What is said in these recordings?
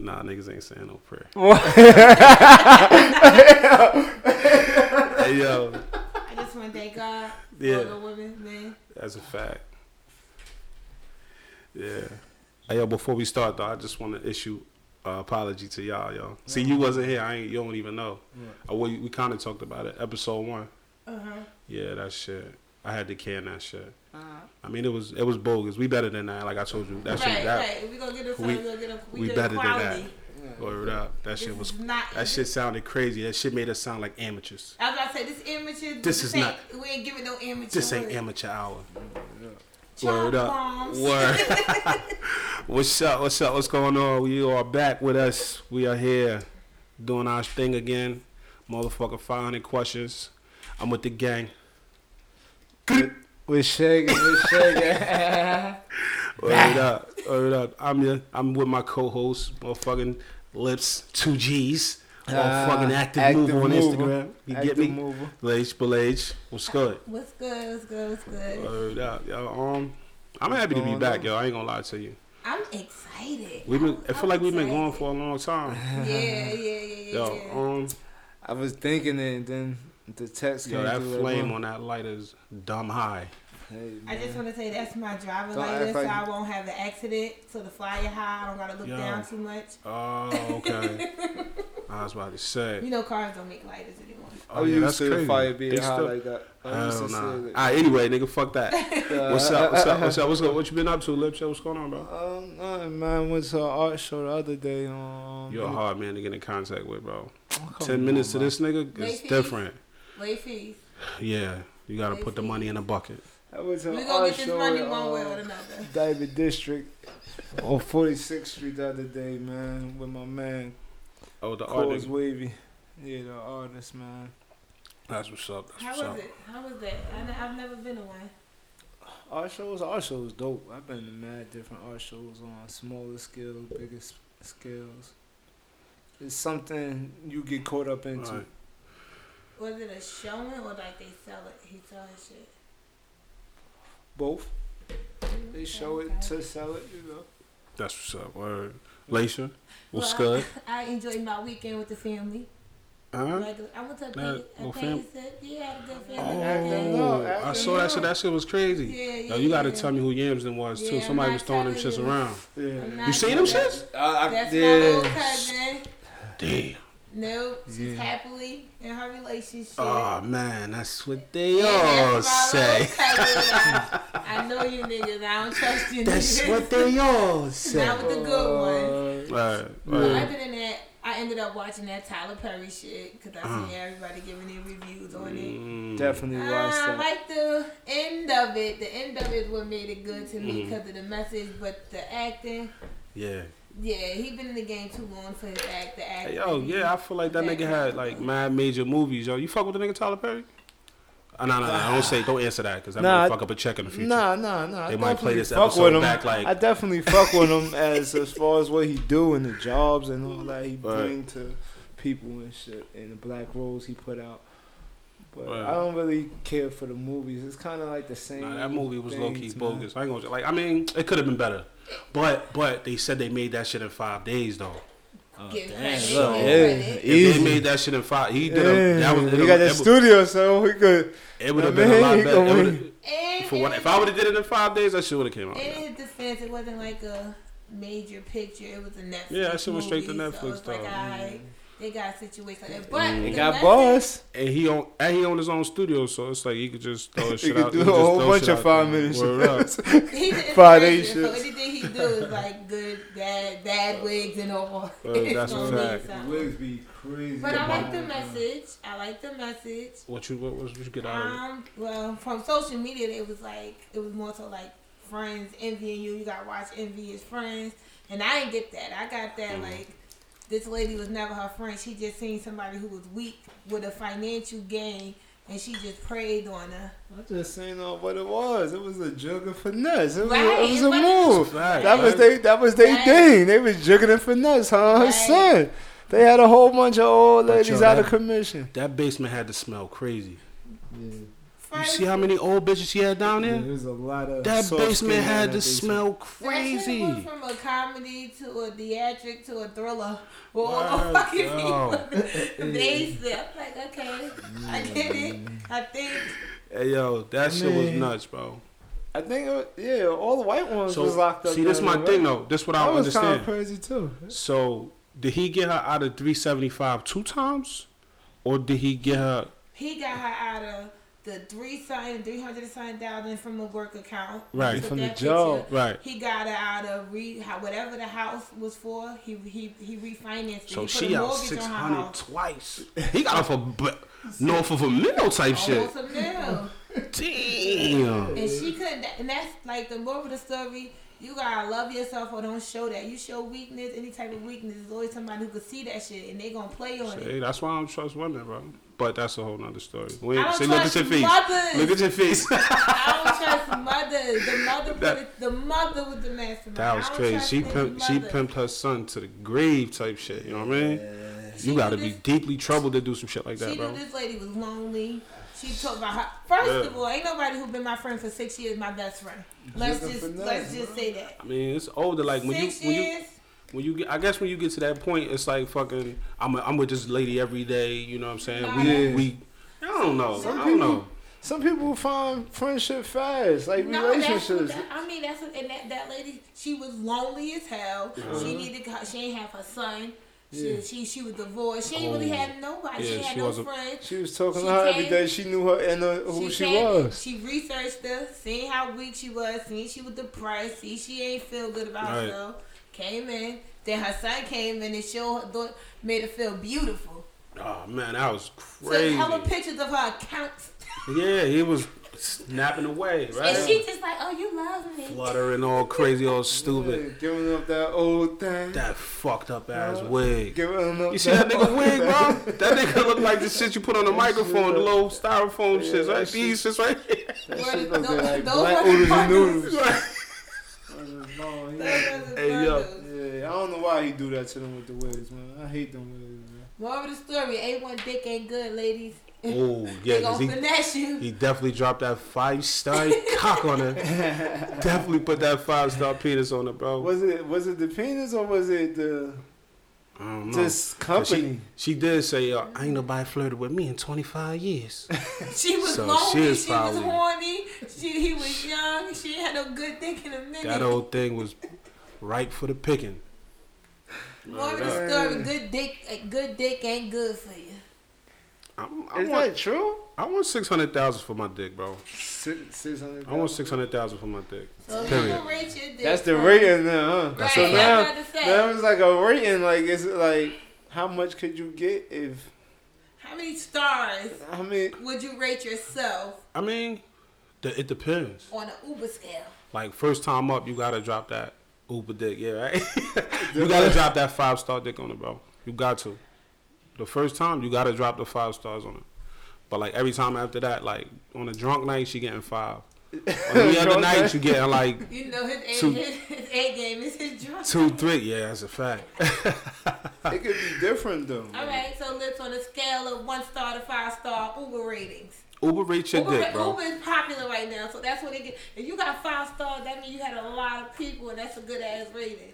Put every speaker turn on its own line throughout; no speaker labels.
Nah, niggas ain't saying no prayer. Hey yo,
I just want to thank God
Yeah.
all the women, man.
that's a fact. Yeah. Hey yo, before we start though, I just want to issue uh, apology to y'all, yo. See, you wasn't here. I ain't. You don't even know. Uh, we we kind of talked about it. Episode one.
Uh huh.
Yeah, that shit. I had to can that shit.
Uh-huh.
I mean, it was it was bogus. We better than that. Like I told you, that shit.
Right,
That
right. We gonna get a
we-
we, gonna get a we,
we better than that.
quality.
word up. That
This
shit was.
not.
That shit sounded crazy. That shit made us sound like amateurs.
As I was about to say this amateur.
This is
ain't,
not-
We ain't giving no amateur.
This ain't amateur hour.
Chomp
Word up.
bombs.
Word. what's up? What's up? What's going on? You are back with us. We are here doing our thing again. Motherfucker, 500 questions. I'm with the gang.
We're shaking, we're shaking.
Word up. Word up. I'm your, I'm with my co-host, motherfucking Lips, two G's. Motherfucking
Ah,
active,
active
mover on. Instagram. You
Active
get me?
mover.
Lage, Belage. What's good?
What's good? What's good? What's good?
Word up. Yo, um, I'm happy to be back,
on?
yo. I ain't gonna lie to you.
I'm excited.
We've been, I
I'm
feel like we've been going for a long time.
Yeah, yeah, yeah, yeah.
Yo,
yeah.
um,
I was thinking it, and then the text
yo, that flame
boom.
on that light is dumb high.
Hey,
I just want to say that's my driver
Don't
lighter,
act
so
like-
I won't have an accident. So the flyer high, I don't gotta look
Yo.
down too much.
Oh, okay. I was about to say.
You know, cars don't make lighters anymore.
Oh,
I'm
yeah,
used
that's
to the
crazy.
fire being
They
high
still-
like that. I used
Hell
to
nah.
say that.
right, anyway, nigga, fuck that.
Uh,
What's up? What's up? What's up? What's up? What you been up to, Lips? Yo, What's going on, bro?
Um, nothing, man. Went to an art show the other day. Um,
You're a hard man to get in contact with, bro.
Come
Ten minutes
on,
to this nigga
Late
is
fees?
different.
Late fees.
Yeah, you gotta
Late
put the money in a bucket.
I went to
We gonna get this money
at,
one way or
uh,
another.
Diamond District on 46th Street the other day, man, with my man
Oh, the art.
Cause. Wavy. Yeah, the artist, man.
That's what's up. That's
How
what's
was
up.
it? How was that? I, ne- I've never been to one.
Art shows, art shows dope. I've been to mad different art shows on smaller scales, bigger scales. It's something you get caught up into.
Right.
Was it a showing or like they sell it? He sell his shit.
Both. Mm-hmm. They show it to sell it, you know.
That's what's up. Word. Laisha, what's
Well,
good?
I enjoyed my weekend with the family.
Huh?
Regular. I went to a
Nah,
a
well, fam-
Yeah, I good family
Oh,
no,
I saw that shit. That shit was crazy.
Yeah, yeah.
Yo, you gotta
yeah.
tell me who Yamsden was too.
Yeah,
Somebody
I'm
was throwing them shits around.
Yeah.
You seen them
telling-
shits?
I, I,
That's my
yeah.
little cousin.
Damn.
No, she's
Yeah.
happily in her relationship.
Oh man, that's what they
Yeah,
all say.
I, I know you niggas. I don't trust you
That's
niggas.
what they all say.
Not with the good ones.
Uh,
Right,
But other than that, I ended up watching that Tyler Perry shit because I
Uh-huh.
seen everybody giving their reviews on it.
Mm.
Definitely watched
I
that.
like the end of it. The end of it what made it good to me because of the message, but the acting,
Yeah.
Yeah, he been in the game too long for his act. The act.
Hey, yo, yeah, I feel like that nigga had like mad major movies. Yo, you fuck with the nigga Tyler Perry? Uh, no, no, no. Don't say. Don't answer that because that
Nah,
might
I-
fuck up a check in the future.
Nah, nah, nah. I
They might play this
fuck
episode
with him.
back, like-
I definitely fuck with him as as far as what he do and the jobs and all that he
Right.
bring to people and shit and the black roles he put out. But
Right.
I don't really care for the movies. It's kind of like the same.
Nah, that movie was low key bogus. I ain't gonna like. I mean, it could have been better, but but they said they made that shit in five days though.
Oh, Give
Damn,
credit,
look, yeah,
credit.
If they made that shit in five, he did
yeah.
a. That was.
he got the studio, so he could.
it would have been a lot better.
gonna
It
win.
And,
For what? If I would have did it in five days, that shit would have came out.
In his defense, it wasn't like a major picture. It was a Netflix.
Yeah, that shit went straight to Netflix,
So it's like,
though.
Alright, they got a situation like that. But
Mm.
He got
message-
boss.
And he own and he owned his own studio, so it's like he could just throw his
He
shit
could
out.
do a
just
whole
throw
bunch
shit
of
out
five
there.
minute
Word.
He's the
Five day
inspiration, So
shits.
anything he do is like good, bad, bad wigs and all.
Uh,
It's
that's a
gonna mean
fact.
something.
be crazy.
But I like the message. I like the message.
What you what was what you get out of it?
Um, well, from social media, it was like it was more so like friends envying you. You got to watch envious friends, and I didn't get that. I got that
Mhm.
like this lady was never her friend. She just seen somebody who was weak with a financial gain, and she just preyed on her.
I just seen uh, what it was. It was a jug of finesse. It was,
Right,
a, it was a move.
Fact,
That was they. That was their
Right.
thing. They was jugging and finesse, huh? Her
Right.
son. They had a whole bunch of old ladies
yo,
out of commission.
That basement had to smell crazy. You see how many old bitches she had down
Yeah,
there?
there's a lot of
That basement had to
they say.
smell
That shit
crazy.
from a comedy to a theatric to a thriller. Well, all the fucking
yo.
people. they said, I'm like, okay, I get it. I think.
Hey yo, that shit was nuts, bro.
I think, it, yeah, all the white ones
So
was locked up.
see, this
down
my thing though. This what I
That
don't
was kind of
understand.
crazy too.
So did he get her out of 375 two times, or did he get her?
He got her out of the three sign, three hundred sign thousand from a work account.
Right.
Took
From the
that
job.
picture.
Right.
He got her out of re whatever the house was for. He he he refinanced it.
So
he put
she
a
out
mortgage
six
on her
twice. He got her for b- north of a mil type shit.
A mil.
Damn.
And she couldn't. And that's like the moral of the story. You gotta love yourself or don't show that. You show weakness, any type of weakness, there's always somebody who could see that shit and they gonna play on it.
Hey, that's why I don't trust women, bro. But that's a whole nother story. We
I don't
see, look at
trust
your face.
mothers.
Look at your face.
I don't trust mothers. The mother put
That-
it, the mother with the mastermind.
that was crazy. She pimped, she pimped her son to the grave type shit. You know what I mean?
She
You gotta be deeply troubled to do some shit like
She
that, bro.
knew this lady was lonely. She talked about her. First
Yeah.
of all, ain't nobody who been my friend for six years my best friend. Let's
Looking
just let's just say that.
I mean, it's older. Like when you
six
when you
years.
When you get, I guess when you get to that point, it's like fucking. I'm a, I'm with this lady every day. You know what I'm saying? We
Yeah.
we. I don't know.
Some
I don't know.
Some people find friendship fast, like
No, that's
relationships.
that, I mean that's what, and that, that lady she was lonely as hell.
Uh-huh.
She needed she ain't have her son. She,
Yeah.
she she was divorced. She ain't really
Oh.
had nobody. she
Yeah,
had
she
no
wasn't-
friends.
She was talking
She
to her every
came-
day. She knew her and uh, who she,
came-
was.
She researched her, seeing how weak she was, seeing she was depressed, see she ain't feel good about
Right.
herself. Came in, then her son came in and showed her, thought- made her feel beautiful.
Oh man, that was crazy.
Took
crazy.
hella pictures of her accounts,
Yeah, he was snapping away, right?
and she just like, "Oh, you love me."
Fluttering all crazy, all stupid.
Yeah, giving up that old thing.
That fucked up ass
Yeah.
wig.
Giving up
You see that nigga wig, bro? That nigga look like the shit you put on the microphone, the little styrofoam
Yeah,
shit,
that
right?
shit-
These shits right here.
That
Those-
shit look
those-
like black
were
oodles and
bundles.
noodles.
Those
yeah.
are the
Hey, yo.
bundles.
I don't know why he do that to them with the wigs, man. I hate them wigs, man.
Moral of the story: A1 dick ain't good, ladies.
Oh,
they
yeah, 'cause
gonna
he,
you.
he definitely dropped that five star cock on her. definitely put that five star penis on her, bro.
Was it was it the penis or was it the
I don't know.
This company?
She did say, uh, "I ain't nobody flirted with me in 25 years."
She was
So
lonely.
she
She,
is
was
probably-
horny. She he was young. She had no good dick in a minute.
that old thing was ripe for the picking.
Moral of the story: good dick, uh, good dick ain't good for you.
I'm, I
Is
want,
that true?
I want six hundred thousand for my dick, bro.
600
I want six hundred thousand for my dick.
So
Period.
you rate your dick.
That's the rating now, huh?
Right.
So
that's
now,
what I had to say.
now it's like a rating. Like it's like how much could you get if
How many stars
how many?
would you rate yourself
I mean, the, it depends.
on an Uber scale?
Like first time up, you gotta drop that Uber dick, yeah, right? you gotta drop that five star dick on it, bro. You got to. The first time, you gotta drop the five stars on it. But like every time after that, like on a drunk night, she getting five. On the other
Drunk
night,
night?
you getting like
You know his A,
Two.
his, his A game is his drunk.
two, three. Yeah, that's a fact.
It could be different though.
All right, so let's on a scale of one star to five star Uber ratings.
Uber rate your
Uber,
dick, bro.
Uber is popular right now, so that's what they get. If you got five stars, that means you had a lot of people, and that's a good ass rating.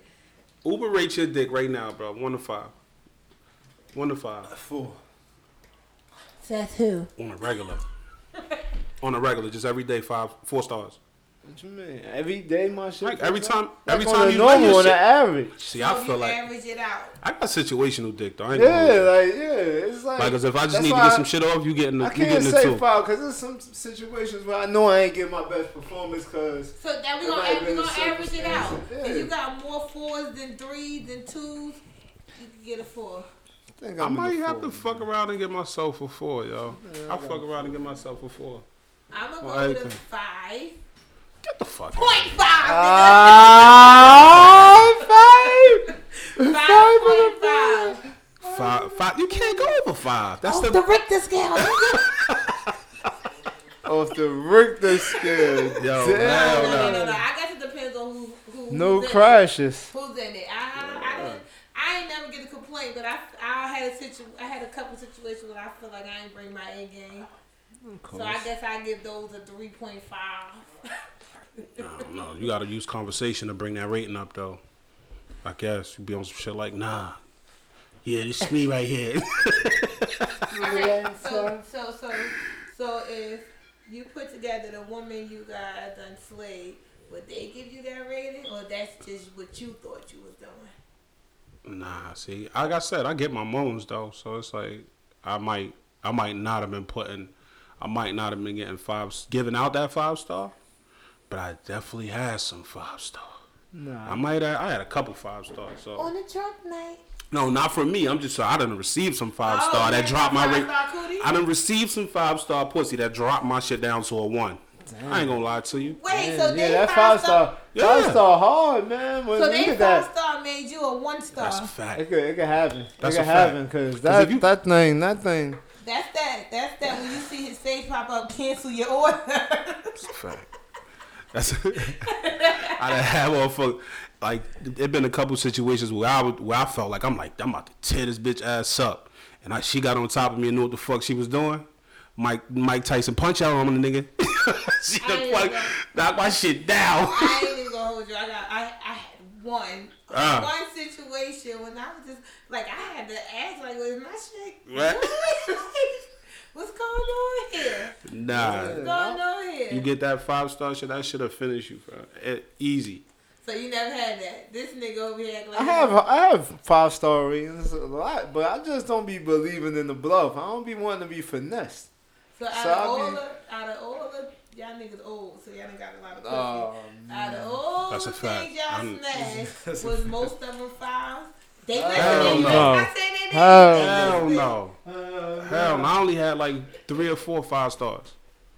Uber rate your dick right now, bro. One to five. One to five
Four.
That's who.
on a regular. on a regular, just every day, five, four stars.
What you mean? Every day, my shit.
Like every time,
up?
every
Like
time
on
you
a
like
normal
your
on the average.
See, I
so
feel
you
like
average it out.
I got situational dick though. I ain't gonna
Yeah,
hold you.
like yeah, it's like.
Like, cause if I just need to get
I-
some shit off, you getting the,
I can't
getting the
say
two.
five because there's some situations where I know I ain't getting my best performance because
So that we
It
gonna
might
we
been
gonna average it out.
circumstance,
If you got more fours than threes than twos, you can get a four.
I think
I might
the
have to
four.
fuck around and get myself a four, yo.
Yeah, I
I'll fuck around and get myself a four.
I'm gonna
Well,
go with a five.
Get the fuck
Point five.
Ah, five. five
Five
on
point five.
Five, five. You can't go over five. That's
Off
the.
the Richter scale. nigga.
Off the Richter scale.
Yo,
Damn.
no, no,
no.
no, no. I guess it depends on who. who
No
who's in it.
crashes.
Who's in it? I, I, I, didn't, I ain't never get a complaint, but I, I had a situ, I had a couple situations where I feel like I ain't bring my A game. So I guess I give those a three point five.
I don't know. You got to use conversation to bring that rating up, though. I guess you be on some shit like, nah. Yeah, this is me right here.
Okay, so so so so if you put together the woman you got done slayed, would they give you that rating, or that's just what you thought you was doing?
nah, see, like I said, I get my moans though, so it's like I might, I might not have been putting, I might not have been getting five, giving out that five star, but I definitely had some five star.
Nah.
I might, have, I had a couple five stars. So
On a drunk night.
no, not for me. I'm just, I didn't receive some five
Oh,
star
you
that
had
dropped my rate. I didn't receive some five star pussy that dropped my shit down to a one. I ain't gonna lie to you.
Wait,
Man,
so
yeah, that
five
five
star.
star,
Yeah.
five star hard, man. When
So
you
they five
that,
star made you a one star.
That's a
That's,
fact.
it could, it could happen.
That's
it
a
could
fact.
happen because
'Cause
that that thing, that thing.
That. That's that when you see his face pop up. Cancel your order.
That's a fact. That's I done had motherfucker like there been a couple situations where I would, where I felt like I'm like I'm about to tear this bitch ass up, and I, she got on top of me and knew what the fuck she was doing. Mike Mike Tyson punch out on the nigga. she done fuck, knock my shit down.
I ain't even gonna hold you. I got I I one
Ah.
one situation when I was just like I had to ask like was my shit
Right.
good? What's going on here?
Nah,
What's going on here?
you get that five star shit. That should have finished you, bro. It, easy.
so you never had that. This nigga over here like
I have I have five star ratings a lot, but I just don't be believing in the bluff. I don't be wanting to be finessed.
So out
so
of
I
all
be-
the out of all the y'all niggas old, so y'all done got a lot of pussy.
Oh,
out of all
That's
the
a fact.
things y'all
I'm-
smashed, was most of them files? They
Hell
listening.
no.
I say they they-
Hell
Hell no. Hell no. I only had like three or four five stars.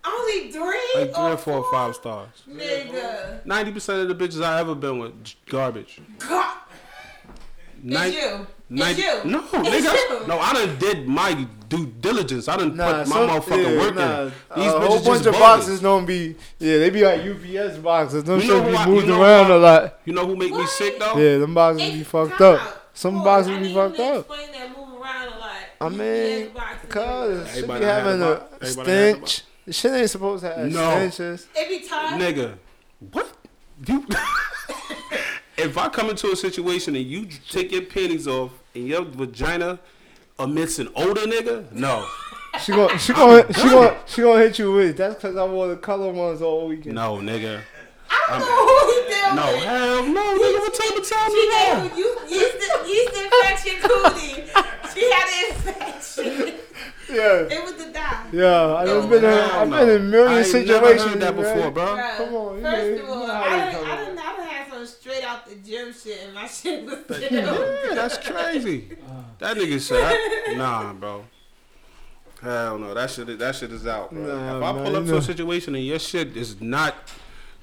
Only three.
Like three or oh, four five stars.
Nigga.
Ninety percent of the bitches I ever been with, garbage.
God.
Nin-
It's you.
ninety-
it's you.
No,
It's
nigga.
you.
No, I done did my due diligence. I done
Nah,
put my
some,
motherfucking
yeah,
work
nah,
in. These
a whole bunch of boxes don't be. Yeah, they be like UPS boxes. Them
You know
shit be
I-
moved around
who I-
a lot.
You know who make me sick though?
Yeah, them boxes be fucked up. Some boxes
I
be
need
fucked
you to
up.
Explain that move around a lot.
I mean,
UPS boxes,
Cause should be having
a
a
bo- a
stench. The shit ain't supposed to have
No.
stenches.
It be tired.
Nigga, what? You? if I come into a situation and you take your panties off and your vagina amidst an older nigga, no,
She gon' she gon' she gon' she gonna hit you with. That's cause I wore the color ones all weekend.
no, nigga,
I don't know who he deal
no,
with.
hell no, nigga. What type of time
She
you
gave
on?
him you yeast, yeast infection cootie. She had an infection.
Yeah.
It was the dye.
Yeah, I
Yo,
done been in,
Hell
I've
no.
been in
I
million
ain't
situations.
never heard that
man.
before, bro.
Bruh,
Come on, you
First
know-
of
you
all,
know
I
they
done,
come
I
up.
done, I done had some straight out the gym shit, and my shit was still.
Yeah, that's crazy. That nigga said, I- nah, bro. Hell no, that shit, that shit is out, bro.
Nah,
if I
man,
pull up
you
to
know.
a situation and your shit is not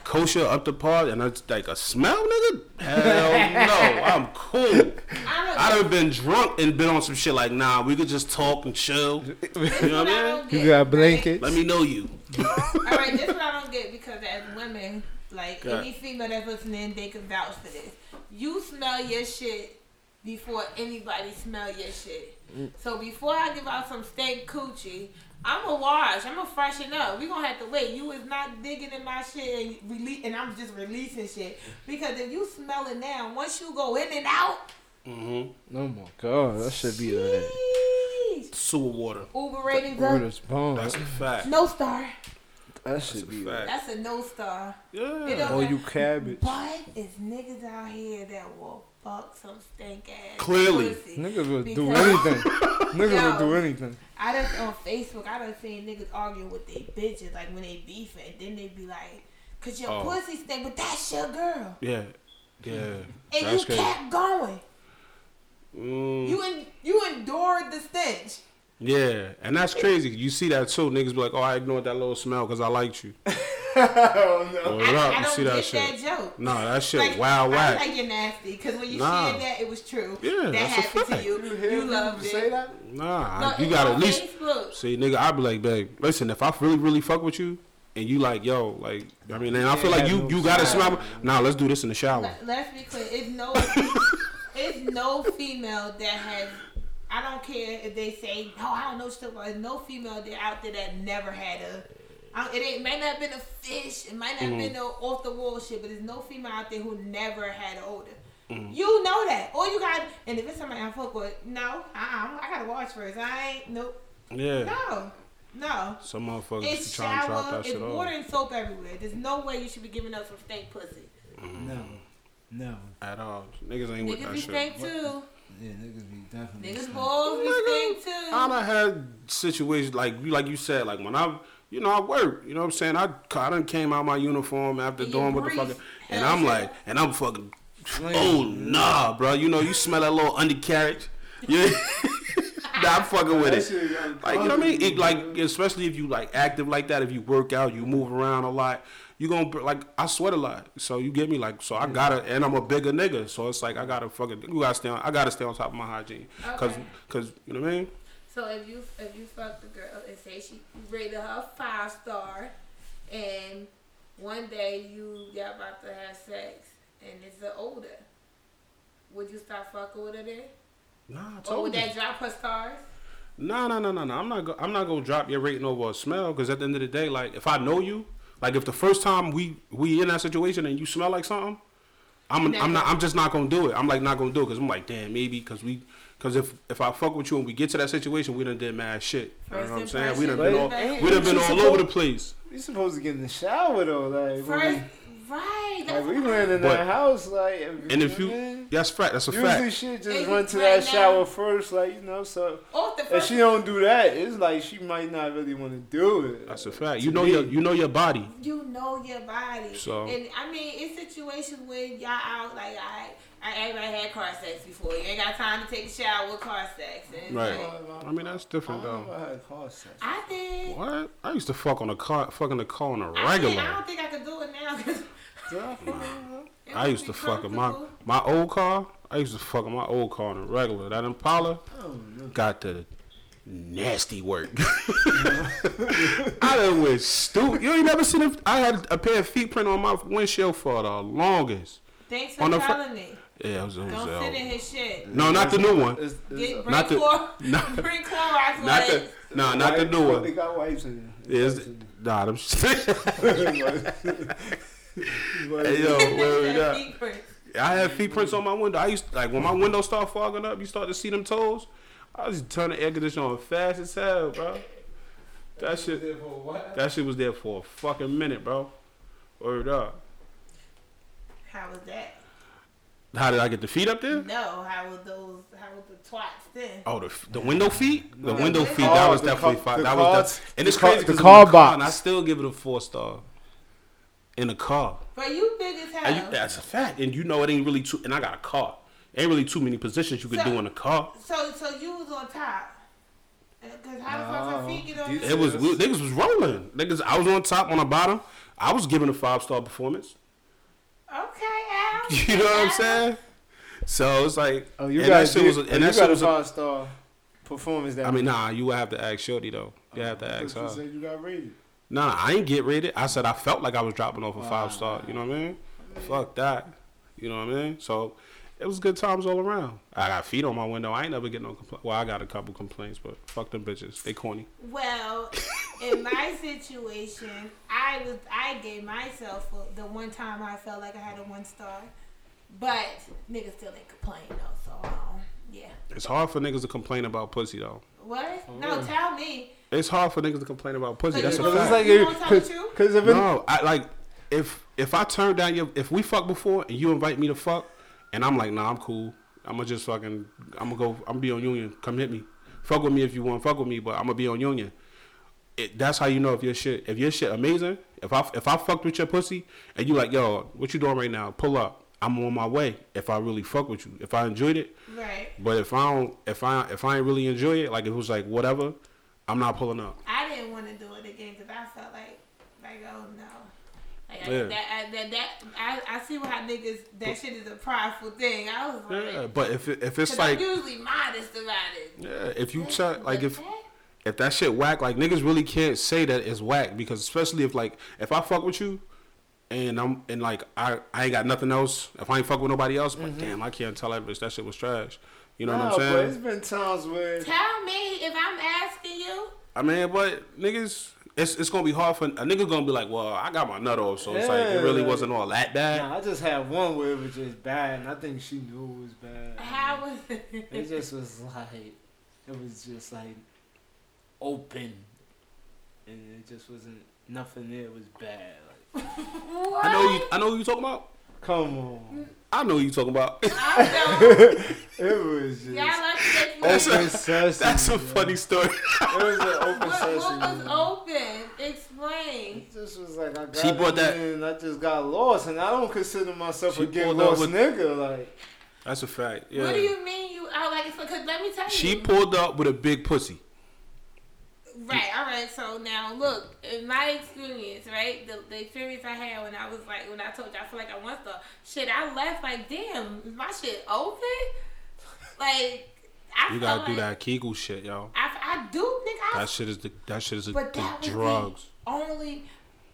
kosher up to par and it's like a smell, nigga, hell no, I'm cool.
I don't
I done been drunk and been on some shit like, nah, we could just talk and chill. You know what
what I
I mean?
You got
right?
blankets.
Let me know you.
All right, this what I don't get because as women, like
Yeah.
any female that's listening, they can vouch for this. You smell your shit before anybody smell your shit. Mm. So before I give out some stank coochie, I'm a wash. I'm gonna freshen up. We gonna have to wait. You is not digging in my shit and release, and I'm just releasing shit because if you smell it now, once you go in and out,
Mm-hmm.
Oh my god, that should be like.
sheesh.
Sewer water.
Uber ratings up.
is bone.
That's a fact.
No star.
That should
a
be
fact.
That's a no star.
Yeah.
Oh, you cabbage.
But it's niggas out here that will fuck some stank ass.
Clearly.
pussy.
Niggas will do anything. Niggas will do anything.
I done on Facebook. I done seen niggas arguing with their bitches like when they beefing, and then they be like, "Cause your
Oh.
pussy stink, but that's your girl,"
Yeah. Yeah.
and
That's
you
crazy.
kept going.
Mm.
You en- you endured the stench.
Yeah, and that's crazy. You see that too. Niggas be like, "Oh, I ignored that little smell because I liked you."
oh no.
Or
I,
up,
I
you
don't
see
get
that shit.
that joke.
No, that shit
Like,
wild
I
whack.
like you're nasty because when you
Nah.
shared that, it was true.
Yeah,
that
that's a
happened to
fact.
you.
You
You, loved it.
say that?
Nah,
No,
you gotta at least
Facebook.
see, nigga. I be like, babe, listen. If I really, really fuck with you, and you like, yo, like, I mean, and I feel
Yeah,
like you, you gotta
smell.
smell. Nah, let's do this in the shower.
Let- Let's be clear. It's no, it's no female that has I don't care if they say, no, I don't know shit about. There's no female there out there that never had a. I, it ain't, might not have been a fish. It might not have
Mm-hmm.
been no off the wall shit, but there's no female out there who never had an older.
Mm-hmm.
You know that. Or you got, and if it's somebody I fuck with, no, uh-uh, I gotta watch first. I ain't, nope.
Yeah.
No. No.
Some motherfuckers
It's
trying to drop
shower,
that
it's water
off.
and soap everywhere. There's no way you should be giving up some stank pussy.
No, no.
At all. Niggas ain't with
Niggas
that
be
shit.
stank too.
Yeah, niggas be definitely.
Niggas
stink.
balls be stink too.
I done had situations like you, like you said, like when I, you know, I work. You know what I'm saying? I, I done came out my uniform after
And
doing what the
breathe.
fucking, and
Hell
I'm
yeah.
like, and I'm fucking, oh nah, bro. You know, you smell that little undercarriage. Yeah, nah, I'm fucking with it. Like you know what I mean? It, like especially if you like active like that, if you work out, you move around a lot, you gonna br- like I sweat a lot. So you get me like so I gotta and I'm a bigger nigga, so it's like I gotta fucking you gotta stay on I gotta stay on top of my hygiene, cause
Okay.
cause you know what I mean?
So if you if you fuck the girl and say she rated her five star, and one day you y'all about to have sex and it's an older, would you stop fucking with her then,
Nah, I
or would
told you.
that drop her stars?
No, no, no, no, no. I'm not. Go- I'm not gonna drop your rating over a smell because at the end of the day, like if I know you, like if the first time we we in that situation and you smell like something, I'm I'm not. I'm just not gonna do it. I'm like not gonna do it because I'm like damn maybe because we because if if I fuck with you and we get to that situation, we done did mad shit. You know what I'm saying? We done
impression,
been all we done been all
supposed-
over the place.
You supposed to get in the shower though, like
First,
we,
right?
like we went in
But-
that house, like
And if you
what
that's fact. That's a
usually
fact.
shit just
It's
run to
right
that
now.
shower first, like you know. So
off
if she don't do that, it's like she might not really want to do it.
That's a fact. You know
me.
your you know your body.
you know your body.
So-
and I mean, it's situations when y'all out like I, I everybody had car sex before. You ain't got time to take a shower with car sex. And
Right.
like,
I mean that's different
don't
though.
I had car sex.
I did.
What? I used to fuck on a car, fucking the car on a
I, mean, I don't think I could do it now because
Did I fuck her?
I used to fuck in my my old car. I used to fuck in my old car on a regular. That Impala
I don't
got the nasty work. I done went stupid. You ain't never seen it. I had a pair of feet print on my windshield for the longest.
Thanks for
On the fr-
telling me.
Yeah, it was. It was
Don't
uh,
sit in his shit.
no, not the new one.
It's, it's
Get bring
Not the-
Clor-
not-
bring Clorox
Not the.
with it.
No, not the
Wipe-
new
They got wipes in
Yeah,
there.
it's- Nah, them.
Wipes
hey yo, where we got? I have feet prints on my window. I used like when my windows start fogging up, you start to see them toes. I was turn the air conditioner on fast as hell, bro. That shit, that shit was there for a fucking minute, bro. Word up.
How was that?
How did I get the feet up there?
No, how was those? How was the twats then?
Oh, the the window feet. The window feet.
car-
That was definitely
car-
five. That
car-
was def- and it's
car-
crazy
the
'cause it
car
was in
box.
And I still give it a four star. In a car.
But you big as hell.
You, that's a fact. And you know it ain't really too. And I got a car. Ain't really too many positions you could
So-
do in a car.
so so you was on top. Uh, because how the fuck
No,
her feet get on
It was niggas was rolling. Niggas, I was on top, on the bottom. I was giving a five star performance.
Okay, Al.
You know what I'm saying? So it's like,
Oh, you
and
got
that shit was,
oh,
and
you
that shit
got a
was. A,
five star performance. That
I mean, nah, you would have to ask Shorty though. You have to
I
ask
thought
her.
said you got rated.
Nah, I ain't get rated. I said I felt like I was dropping off a five star. You know what I mean? Fuck that. You know what I mean? So it was good times all around. I got feet on my window. I ain't never get no complaint. Well, I got a couple complaints, but fuck them bitches. They corny.
Well, in my situation, I was I gave myself a, the one time I felt like I had a one star, but niggas still ain't complaining though. So um, yeah.
It's hard for niggas to complain about pussy though.
What? No, tell me.
It's hard for niggas to complain about pussy.
So
That's
you
a
gonna-
fact.
It's like
You
if,
gonna tell the
cause, if it,
No, I like if if I turn down your if we fuck before and you invite me to fuck and I'm like, nah, I'm cool. I'm gonna just fucking I'm gonna go I'm gonna be on union. Come hit me. Fuck with me if you want fuck with me, but I'm gonna be on union. It, that's how you know if your shit if your shit amazing. If I if I fucked with your pussy and you like, yo, what you doing right now? Pull up. I'm on my way. If I really fuck with you, if I enjoyed it,
Right.
but if I don't, if I if I ain't really enjoy it, like if it was like whatever, I'm not pulling up.
I didn't want to do it again because I felt like, like, oh no. Like, I- that, I, that, that, I, I see how niggas, that shit is a prideful thing. I was like,
Yeah, but if it, if it's like
I'm usually modest about it.
yeah, if you try like if if that shit whack, like niggas really can't say that it's whack because especially if like if I fuck with you and I'm and like I I ain't got nothing else. If I ain't fuck with nobody else, I'm like mm-hmm. damn, I can't tell that bitch that shit was trash. You know what I'm saying?
But
saying?
it's been times where
Tell me if I'm asking you.
I mean, but niggas, it's it's gonna be hard for a nigga. Gonna be like, well, I got my nut off, so it's like it really wasn't all that bad.
Nah, I just had one where it was just bad, and I think she knew it was bad.
How was
it? It just was like, it was just like open, and it just wasn't nothing there was bad. Like,
what?
I know you. I know who you talking about.
come on,
I know who you talking about.
I don't.
it was just
Y'all like
That's
explain.
a-
open sesame.
That's a funny story.
It was an open
What,
sesame.
what was open? Explain.
It just was like I got
She brought that-
and I just got lost, and I don't consider myself
She
a get lost
with-
nigga. Like,
That's a fact. Yeah.
What do you mean you out like it's because let me tell you.
She pulled up with a big pussy.
Right, all right. So now, look, in my experience, right, the, the experience I had when I was like, when I told you I feel like I want stuff, shit, I left like, damn, is my shit open? Like, I
You gotta do
like-
that Kegel shit, yo.
I, I do, nigga. I
That shit is the that shit is the,
But that was
drugs.
the only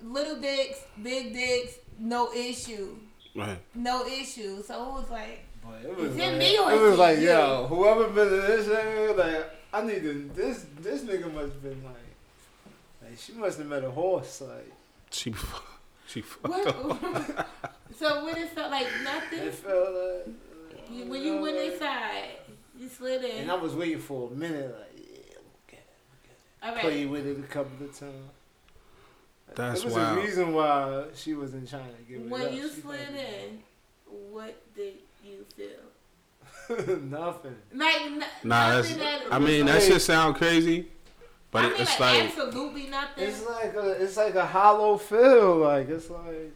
little dicks, big dicks, no issue,
Right.
no issue. So it was like,
but it was
Is it
like,
me or
it
is
was like,
you?
yo, whoever been to this nigga, like, I need to. This this nigga must have been like, like she must have met a horse. Like,
She she fucked
what?
up.
so when it felt like
it
nothing,
felt like.
you, when you went
like-
inside, you slid in.
And I was waiting for a minute, like, yeah, okay.
all right.
Play with it a couple of times.
That's
there was
wild.
a reason why she wasn't trying to give it
When
up.
you
She
slid in, what did you feel?
Nothing.
Like n-
Nah,
nothing
that's.
that,
I mean, that shit sound crazy, but
I mean,
it's
like,
like
absolutely nothing.
It's like a, it's like a hollow feel. Like it's like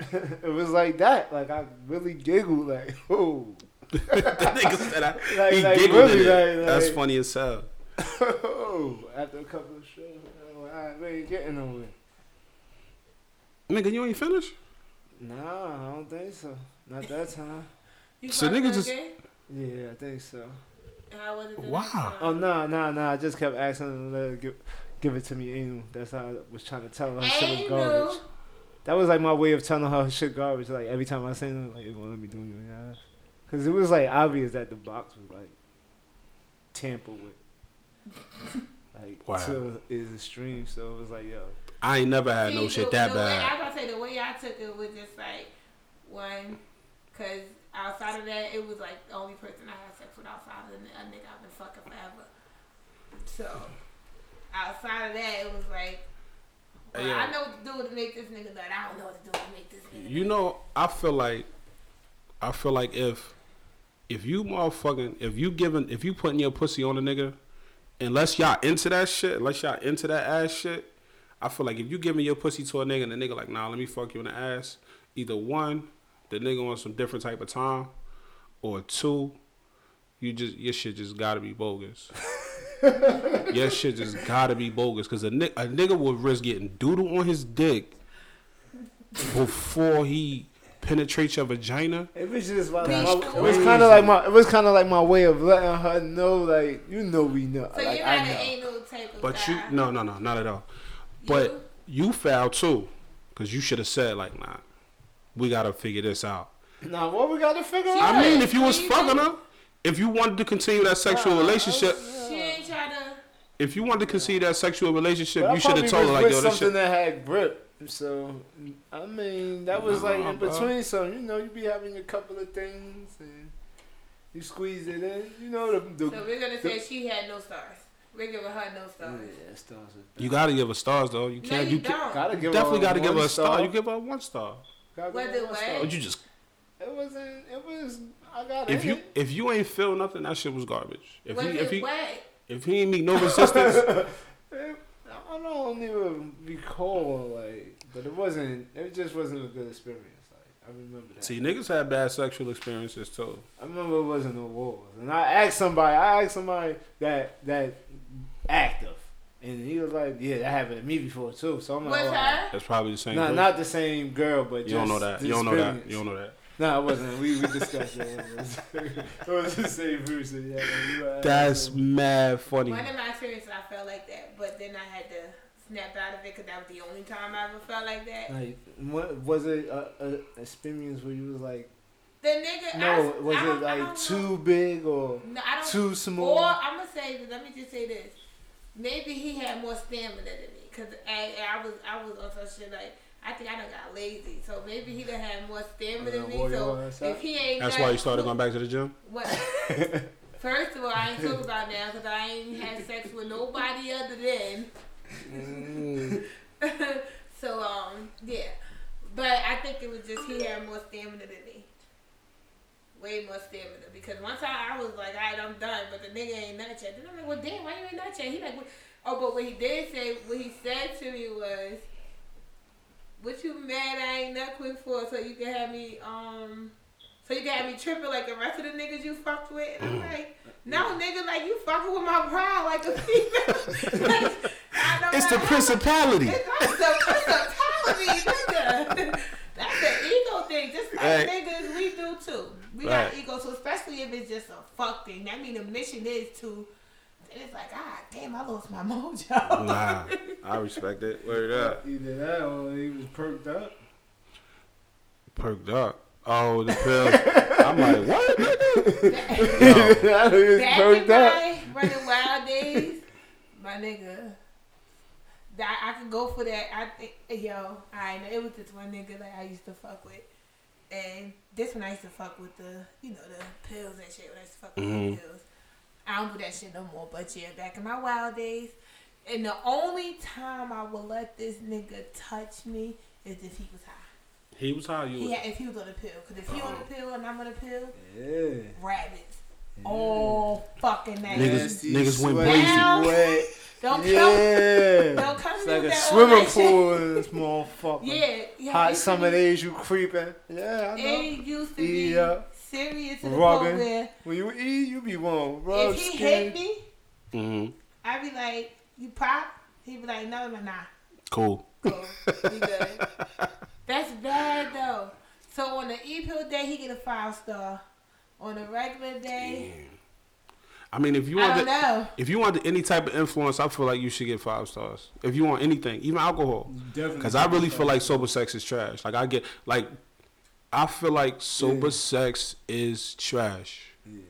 it was like that. Like I really giggled. Like oh,
the nigga said I,
Like-
he
like
giggled
really,
at it.
like-
That's funny as hell.
oh. After a couple of shows, I'm like, all right, we ain't getting nowhere.
Nigga, you ain't finished?
Nah, I don't think so. Not that time.
You
So
fucked
nigga just-
again?
Yeah, I think so.
How was it the
Wow.
Oh no, no, no! I just kept asking her to give, give it to me anal. That's how I was trying to tell her her shit was garbage. That was like my way of telling her her shit garbage. Like every time I say her, like it won't let me do anything. Yeah. Cause it was like obvious that the box was like tampered with, like
Wow.
to its extreme. So it was like, yo,
I ain't never had no
See,
shit
the-
that
the way-
bad.
I was about to say the way I took it was just like one, cause outside of that, it was like the only person I had sex with outside of a nigga I've been fucking forever. So outside of that, it was like. Well,
yo.
I know what to do to make this nigga nut. I don't know what to do to make this nigga.
You know, I feel like, I feel like if, if you motherfucking, if you giving, if you putting your pussy on a nigga, unless y'all into that shit, unless y'all into that ass shit, I feel like if you giving your pussy to a nigga and the nigga like, nah, let me fuck you in the ass, either one, the nigga on some different type of time, or two, you just your shit just gotta be bogus. your shit just gotta be bogus, cause a, ni- a nigga would risk getting doodle on his dick before he penetrates your vagina.
it was just like
That's
my, it was kind of like my, it was kind of like my way of letting her know, like you know we know,
So
like
you're
I know.
an anal type of
But
guy.
you, no, no, no, not at all. But you foul too, cause you should have said like, nah, we gotta figure this out.
Now what we got to figure
Yeah.
out?
I mean, if you was
you
fucking her, if you wanted to continue that sexual
Nah,
relationship,
oh,
She ain't try to.
if you wanted to continue that sexual relationship,
But
you should have told her
was
like,
with
yo, this
something
shit.
that had grip. So I mean, that was like
Nah,
in
bro.
between. So you know, you be having a couple of things and you squeeze it in. You know the the.
So we're gonna say she had no stars. We're giving her no stars.
yeah, stars
You gotta give her stars though. You can't.
you,
you can't,
don't.
Gotta give
definitely
her
gotta give her a star. You give her one star.
Gotta give
Was
her
it
one
wet?
But you just
It wasn't. It was. I got
if you
it.
if you ain't feel nothing, that shit was garbage. If
Was
he
it
if he
wet?
if he ain't meet no resistance,
It- I don't even recall like, but it wasn't. It just wasn't a good experience. Like I remember that.
see niggas had bad sexual experiences too.
I remember it wasn't no wars, and I asked somebody. I asked somebody that that active, and he was like, "Yeah, that happened to me before too." So I'm
Was
like, oh,
her?
That's probably the same.
Not
person.
not the same girl, but
you don't know that. You don't know that. You don't know that.
No, it wasn't. We we discussed it. It was, it was the same person. Yeah, you were
That's
asking.
mad funny.
One of my experiences, I felt like that, but then I had to snap out of it because that was the only time I ever felt like that.
like what was it a, a experience where you was like
The nigga.
No,
I,
was
I
it like too
know.
big or
No, I don't.
too small?
Or I'm gonna say, let me just say this. Maybe he had more stamina than me, cause I, I was I was on some shit like I think I done got lazy, so maybe he done had more stamina than me. So
that's
if he ain't,
That's
got-
why you started going back to the gym.
What? First of all, I ain't talking about now because I ain't had sex with nobody other than.
Mm.
so um yeah, but I think it was just he had more stamina than me. Way more stamina because one time I was like, alright, I'm done, but the nigga ain't nut yet. Then I'm like, well, damn, why you ain't nut yet? He like, what? oh, but what he did say, what he said to me was, "What you mad I ain't nut quick for? So you can have me um." So you got me tripping like the rest of the niggas you fucked with? And I'm like, no, nigga, like you fucking with my pride like a female. Like,
It's the principality.
It's the principality, nigga. That's the ego thing. Just like
Right.
niggas, we do too. We got
Right.
ego, so especially if it's just a fuck thing. That mean the mission is to. And it's like, ah, damn, I lost my mojo.
Nah, I respect it. Word up.
Either that or he was perked up.
Perked up. Oh, the pills. I'm like, what? nigga?
Either that or he was
Back
perked up.
running wild days, my nigga. That I could go for that. I think, yo, I know it was this one nigga that I used to fuck with, and this one I used to fuck with the, you know, the pills and shit. When I used to fuck with
Mhm.
the pills, I don't do that shit no more. But yeah, back in my wild days, and the only time I would let this nigga touch me is if he was high.
He was high. you
He
was.
if he was on a pill, because if he on a pill and I'm on a pill,
Yeah.
rabbits. all fucking night.
Niggas-
Nasty,
niggas went
sweaty,
Now-
wet.
Don't come.
yeah.
Don't come
It's like a
that
swimming
that
pool in this motherfucker.
Yeah, yeah.
Hot summer
be-
days, you creeping. Yeah, I know.
It used to be
Yeah.
serious to the
Rubbing.
point where
When you eat, you be one rub
if he
skin.
hit me,
hmm
I'd be like, "You pop." He'd be like, "No, no, nah."
Cool.
Cool. We good. That's bad though. So on the E pill day, he get a five star. On a regular day,
I mean, if you
I
want
don't
the,
know.
if you want any type of influence, I feel like you should get five stars. If you want anything, even alcohol,
Definitely.
because I really feel like sober sex is trash. Like I get like, I feel like sober
Yeah.
sex is trash.
Yeah.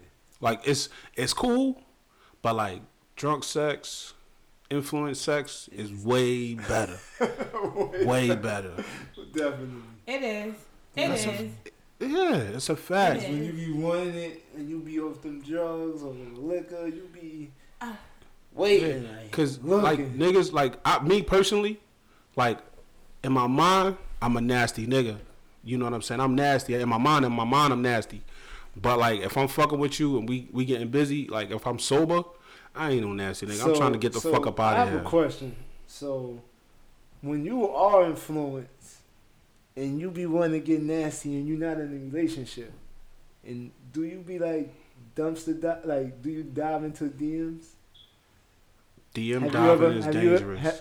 Like it's it's cool, but like drunk sex, influence sex is way better. way better.
Definitely.
It is. It
That's
is.
a- Yeah, it's a fact.
It
When you be wanting it and you be off them drugs or the liquor, you be
Ah.
waiting. like,
Cause like niggas, like I, me personally, like in my mind, I'm a nasty nigga. You know what I'm saying? I'm nasty in my mind. In my mind, I'm nasty. But like if I'm fucking with you and we we getting busy, like if I'm sober, I ain't no nasty nigga. I'm trying to get the
so
fuck up out of here.
I
out
have
of
a
here.
question. So, when you are influenced and you be wanting to get nasty and you're not in a relationship, and do you be like dumpster di- like do you dive into DMs?
DM
Have you
diving
ever-
is
have you-
dangerous.
ha-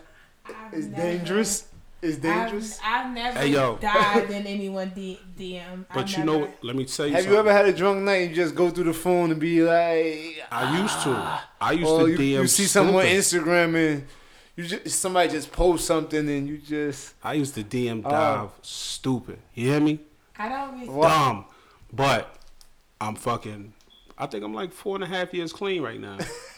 I've
It's
never-
dangerous. It's dangerous.
I've, I've never
Hey, yo.
dived in anyone D- DM.
but
I've
you know,
never-
what? let me tell you
have
something.
you ever had a drunk night and you just go through the phone and be like,
I used to. Ah. I used
or
to
you,
DM.
you see someone on
stupid.
Instagram and you just somebody just post something and you just
I used to DM
Oh.
dive stupid. You hear me?
I don't. Be,
Dumb. But I'm fucking. I think I'm like four and a half years clean right now.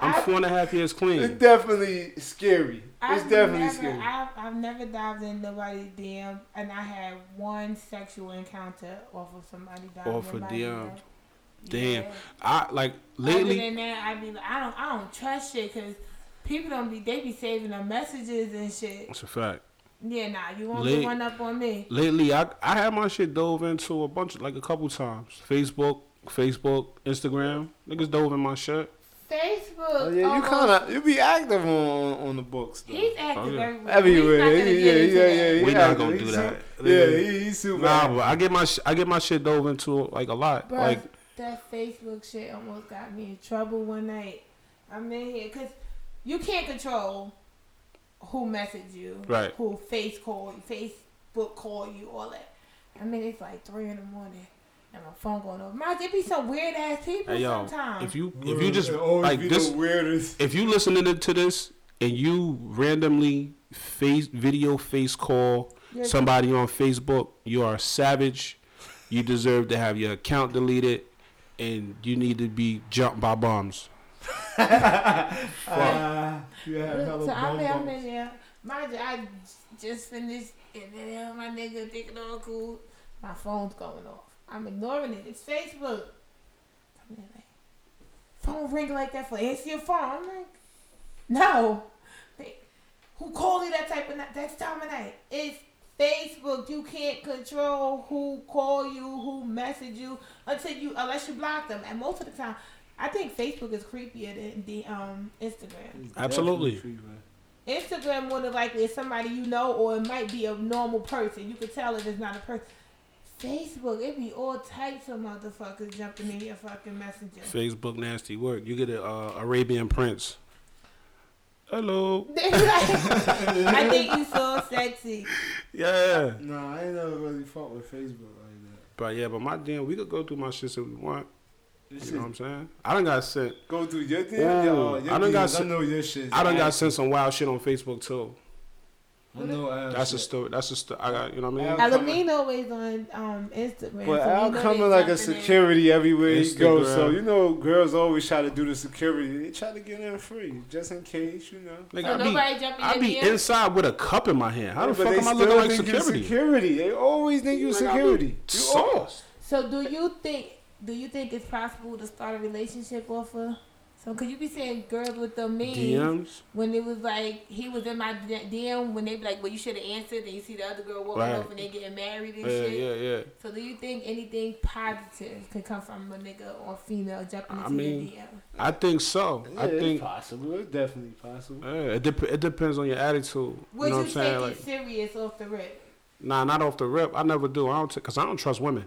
I'm four and a half years clean.
it's definitely scary. It's
I've
definitely
never,
scary.
I've, I've never dived in nobody's DM, and I had one sexual encounter off of somebody diving
Off of DM.
DM.
Damn.
Yeah.
I like lately.
Other than that, I be like, I don't, I don't trust shit because people don't be, they be saving their messages and shit.
It's a fact.
Yeah, nah, you won't
Late-
get one up on me.
Lately, I I had my shit dove into a bunch, like a couple times. Facebook, Facebook, Instagram. Niggas dove in my shit.
Facebook.
Oh, yeah, you kind of you be active on on the books. Though.
He's active
Oh, yeah.
everywhere.
Everywhere,
not
yeah,
gonna
yeah, yeah, yeah.
We
yeah,
not gonna do
su-
that.
Yeah, he, he's super.
Nah,
active.
but I get my sh- I get my shit dove into like a lot.
Bruh,
Like
that Facebook shit almost got me in trouble one night. I'm in here because you can't control who message you,
Right.
Who face call you, Facebook call you, all that. I mean, it's like three in the morning and my phone going off. Man, it be some weird ass people
hey yo,
sometimes.
if you if you just
It
like this,
the weirdest.
if you listening to this and you randomly face video face call
You're-
somebody on Facebook, you are a savage. you deserve to have your account deleted, and you need to be jumped by bombs.
Uh, you
So I'm,
bum
in there. Mind you, I just finished, and then my nigga thinking all cool. My phone's going off. I'm ignoring it. It's Facebook. I'm there like, phone ring like that for answer your phone. I'm like, no. They, who called you that type of night? That's time of night. It's Facebook. You can't control who call you, who message you until you unless you block them. And most of the time, I think Facebook is creepier than the um Instagram.
Absolutely.
definitely free, man.
Instagram more than likely is somebody you know, or it might be a normal person. You could tell if it's not a person. Facebook, it be all types of motherfuckers jumping in your fucking messenger.
Facebook nasty work. You get a uh, Arabian Prince. Hello.
They be like, I think you so sexy.
Yeah.
Nah, I ain't never really fought with Facebook like that.
But yeah, but my damn, we could go through my shit if we want.
This
You know what I'm saying? I done got sent.
go through your thing.
Ooh,
yeah, oh, your
I done got
DMs, I
some-
know your shit.
I done got sent some wild shit on Facebook too.
I know ass
That's a story. That's a story. I got. You know what I mean?
Al-
Alamine always on um, Instagram.
But
so
Al coming like a
jumping in.
security everywhere he goes. So you know, girls always try to do the security. They try to get in free, just in case, you know.
Like,
So
I be,
nobody jumping
I be
your
inside with a cup in my hand. How the
Yeah, but
fuck am I looking like security?
security. They always think you
Like,
security. You
Sauce.
So do you think do you think it's possible to start a relationship off of so could you be saying girls with the memes
DMs.
when it was like he was in my DM when they be like well you should have answered and you see the other girl walking
Right.
off and they getting married and
Yeah,
shit.
yeah, yeah.
So do you think anything positive could come from a nigga or female jumping
I mean,
your DM?
I think so.
Yeah,
I
it's
think.
possible. It's definitely possible.
Yeah, it, dep- it depends on your attitude.
Would
you know
you,
what I'm
take
saying?
it
Like,
serious off the rip?
nah, not off the rip. I never do. I don't because I don't trust women.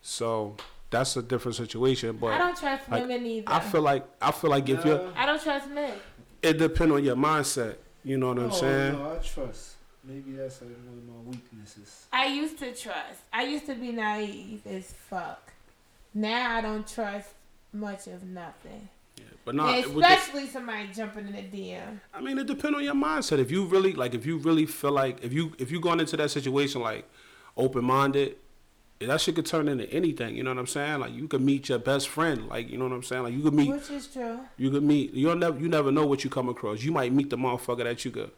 So that's a different situation. But
I don't trust
like,
women either.
I feel like I feel like if you
Nah.
I don't trust men.
it depends on your mindset. You know what I'm
oh,
saying?
No, I trust. Maybe that's one of my weaknesses.
I used to trust. I used to be naive as fuck. Now I don't trust much of nothing.
Yeah, but not.
Yeah,
with the-
especially somebody jumping in the DM.
I mean, it depends on your mindset. If you really like, if you really feel like, if you if you going into that situation like open minded, that shit could turn into anything. You know what I'm saying? Like you could meet your best friend. Like you know what I'm saying? Like you could meet,
Which is true.
you could meet. You'll never, you never know what you come across. You might meet the motherfucker that you could.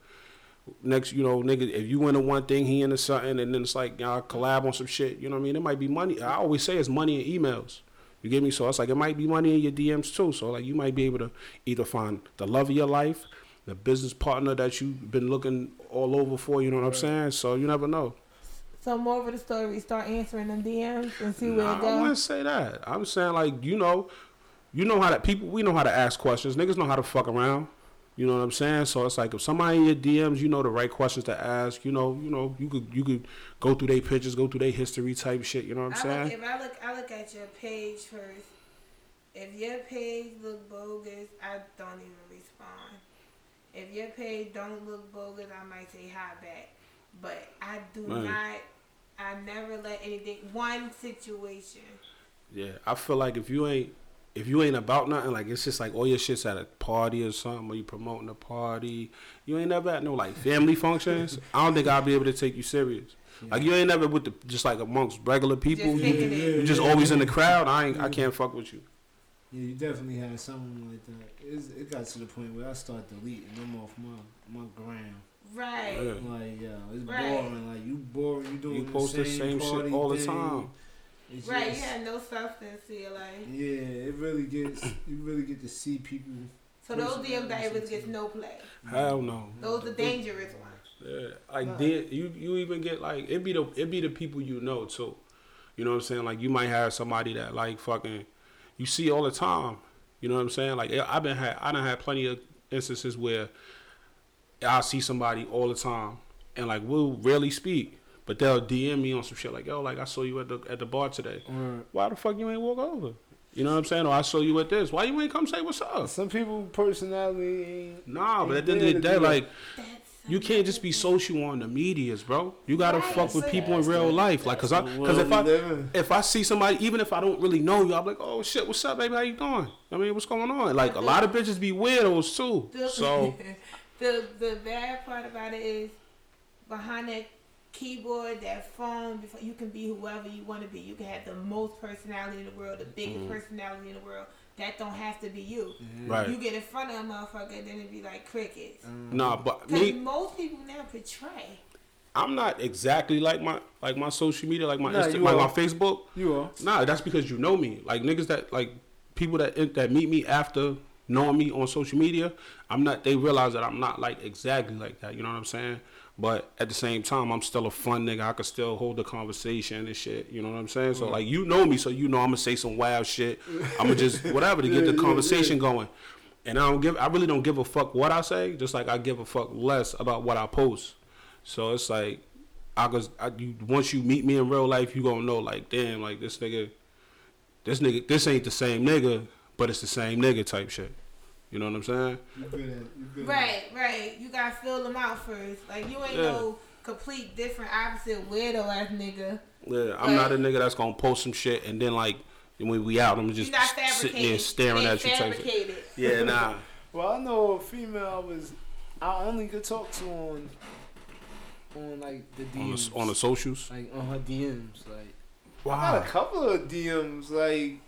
Next, you know, nigga, if you into one thing, he into something, and then it's like y'all collab on some shit. You know what I mean? It might be money. I always say it's money in emails. You get me? So it's like it might be money in your DMs too. So like you might be able to either find the love of your life, the business partner that you've been looking all over for. You know what I'm saying? So you never know.
So more of the story, start answering them DMs and see where
Nah,
it goes.
I wouldn't say that. I'm saying like you know, you know how to people. We know how to ask questions. Niggas know how to fuck around. You know what I'm saying? So it's like if somebody in your DMs, you know the right questions to ask. You know, you know you could you could go through their pictures, go through their history type shit. You know what I'm
I look,
saying?
if I look, I look at your page first. If your page look bogus, I don't even respond. If your page don't look bogus, I might say hi back. But I do
Right.
not. I never let anything. One situation.
Yeah, I feel like if you ain't if you ain't about nothing, like it's just like all your shit's at a party or something, or you promoting a party, you ain't never at no like family functions. I don't think I'll be able to take you serious. Like you ain't never with the just like amongst regular people.
Just
You,
kicking it.
you just always in the crowd. I ain't I can't fuck with you.
Yeah, you definitely had something like that. It's, it got to the point where I start deleting them off my my gram.
Right.
Yeah.
Like, yeah, it's
Right.
boring. Like you boring. You doing
You post the same shit
party
all the
thing.
time.
It's
Right. You
just-
had no substance to your life.
Yeah, it really gets. you really get to see people.
So those DMs that ever gets no play.
Hell no.
Those are dangerous ones.
Yeah, like
Nah.
then you you even get like it be the it be the people you know too. You know what I'm saying? Like you might have somebody that like fucking you see all the time. You know what I'm saying? Like I've been had I done had plenty of instances where I see somebody all the time and like we'll rarely speak, but they'll DM me on some shit like yo like I saw you at the at the bar today.
Or
Why the fuck you ain't walk over? You know what I'm saying? Or I saw you at this. Why you ain't come say what's up?
some people personality ain't.
Nah, but at the end of the day, like
That's
you can't just be social on the medias, bro. You gotta
Right,
fuck with people in real
the-
life, like, cause I,
That's
cause if I,
we
if I see somebody, even if I don't really know you, I'm like, oh shit, what's up, baby? How you doing? I mean, what's going on? Like, a lot of bitches be weirdos too. So
the the bad part about it is behind that keyboard, that phone. Before you can be whoever you want to be. You can have the most personality in the world, the biggest
Mhm.
personality in the world. That don't have to be you.
Right.
You get in front of a motherfucker, then it be like crickets.
Nah, but me,
most people now portray.
I'm not exactly like my like my social media, like my
Nah,
Insta, like my Facebook.
You are.
Nah, that's because you know me. Like niggas that like people that that meet me after knowing me on social media, I'm not. They realize that I'm not like exactly like that. You know what I'm saying? But at the same time, I'm still a fun nigga. I can still hold the conversation and shit. You know what I'm saying? So like you know me, so you know I'm gonna say some wild shit. I'm gonna just whatever to get the conversation going. And I don't give. I really don't give a fuck what I say. Just like I give a fuck less about what I post. So it's like I was. I, you, once you meet me in real life, you gonna know like, damn, like this nigga, this nigga, this ain't the same nigga, but it's the same nigga type shit. You know what I'm saying?
You good at, you good at-
Right, right. You gotta fill them out first. Like you ain't
Yeah.
no complete different opposite weirdo ass nigga.
Yeah, I'm not a nigga that's gonna post some shit and then like when we out, I'm just sitting there staring
It
at
ain't
you type
fabricated.
Yeah, nah.
Well, I know a female I was I only could talk to on on like the
on
DMs.
the on the socials.
like on her DMs. Like I got a couple of DMs like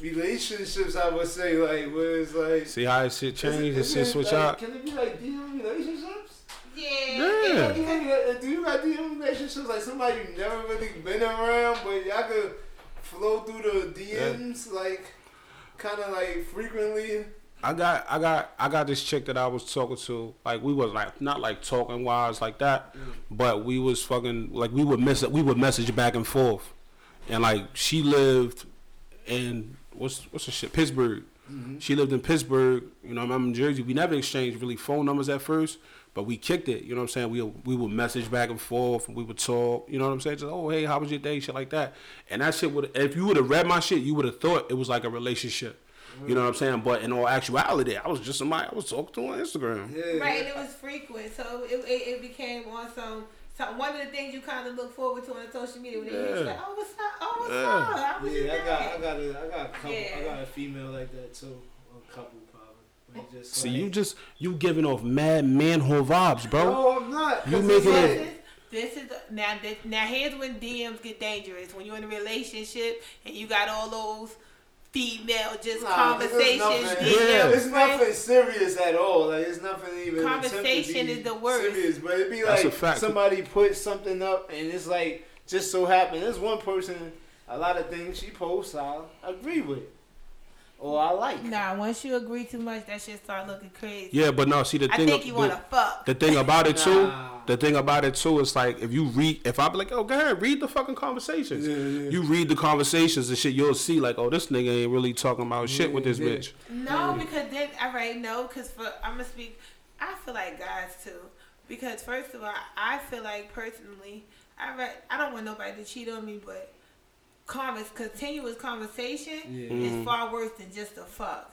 relationships. I would say like where it's like
See how this shit change? This
Is
shit switch
like,
out.
Can it be like DM relationships?
Yeah.
Yeah.
Uh, do you, do you got DM relationships like somebody you never really been around, but y'all could flow through the DMs like kind of like frequently?
I got I got I got this chick that I was talking to. Like we was like not like talking wise like that, mm. but we was fucking like we would mess we would message back and forth, and like she lived in what's what's the shit Pittsburgh. Mm-hmm. She lived in Pittsburgh. You know I'm in Jersey. We never exchanged really phone numbers at first, but we kicked it. You know what I'm saying? We we would message back and forth, and we would talk. You know what I'm saying? Just oh hey, how was your day? Shit like that. And that shit would if you would have read my shit, you would have thought it was like a relationship. You know what I'm mm-hmm. saying? But in all actuality, I was just somebody I was talking to on Instagram.
Yeah.
Right, and it was frequent, so it, it, it became on some, some. One of the things you kind of look forward to on the social media when they
Yeah.
yeah. like, "Oh, what's up? Oh, what's
Yeah.
up? How was your
Yeah, I got, I got, a, I got a couple, I got a female like that too, a couple probably. Like just
See,
like,
you just you giving off mad manhole vibes, bro.
No, I'm not.
You making
it's
it-
like-
This is this is now. This, now here's when DMs get dangerous. When you're in a relationship and you got all those female just
Nah, 'cause it's
conversations.
nothing-
Yeah.
It's
friend.
nothing serious at all. Like it's nothing even.
Conversation
attempt to be
is the worst.
Serious, but it'd be like somebody put something up, and it's like just so happened. There's one person. A lot of things she posts, I agree with, or I like.
Nah, once you agree too much, that shit start looking crazy.
Yeah, but no, see the
I
thing.
think you want to fuck.
the thing about it too.
Nah.
The thing about it too is like if you read, if I be like, oh, go ahead, read the fucking conversations.
Yeah, yeah.
You read the conversations and shit, you'll see like, oh, this nigga ain't really talking about shit with this
Yeah, yeah.
bitch.
No, because then all right, no, because for I'm gonna speak. I feel like guys too, because first of all, I feel like personally, I read, I don't want nobody to cheat on me, but convers continuous conversation
Yeah.
Mm.
is far worse than just a fuck.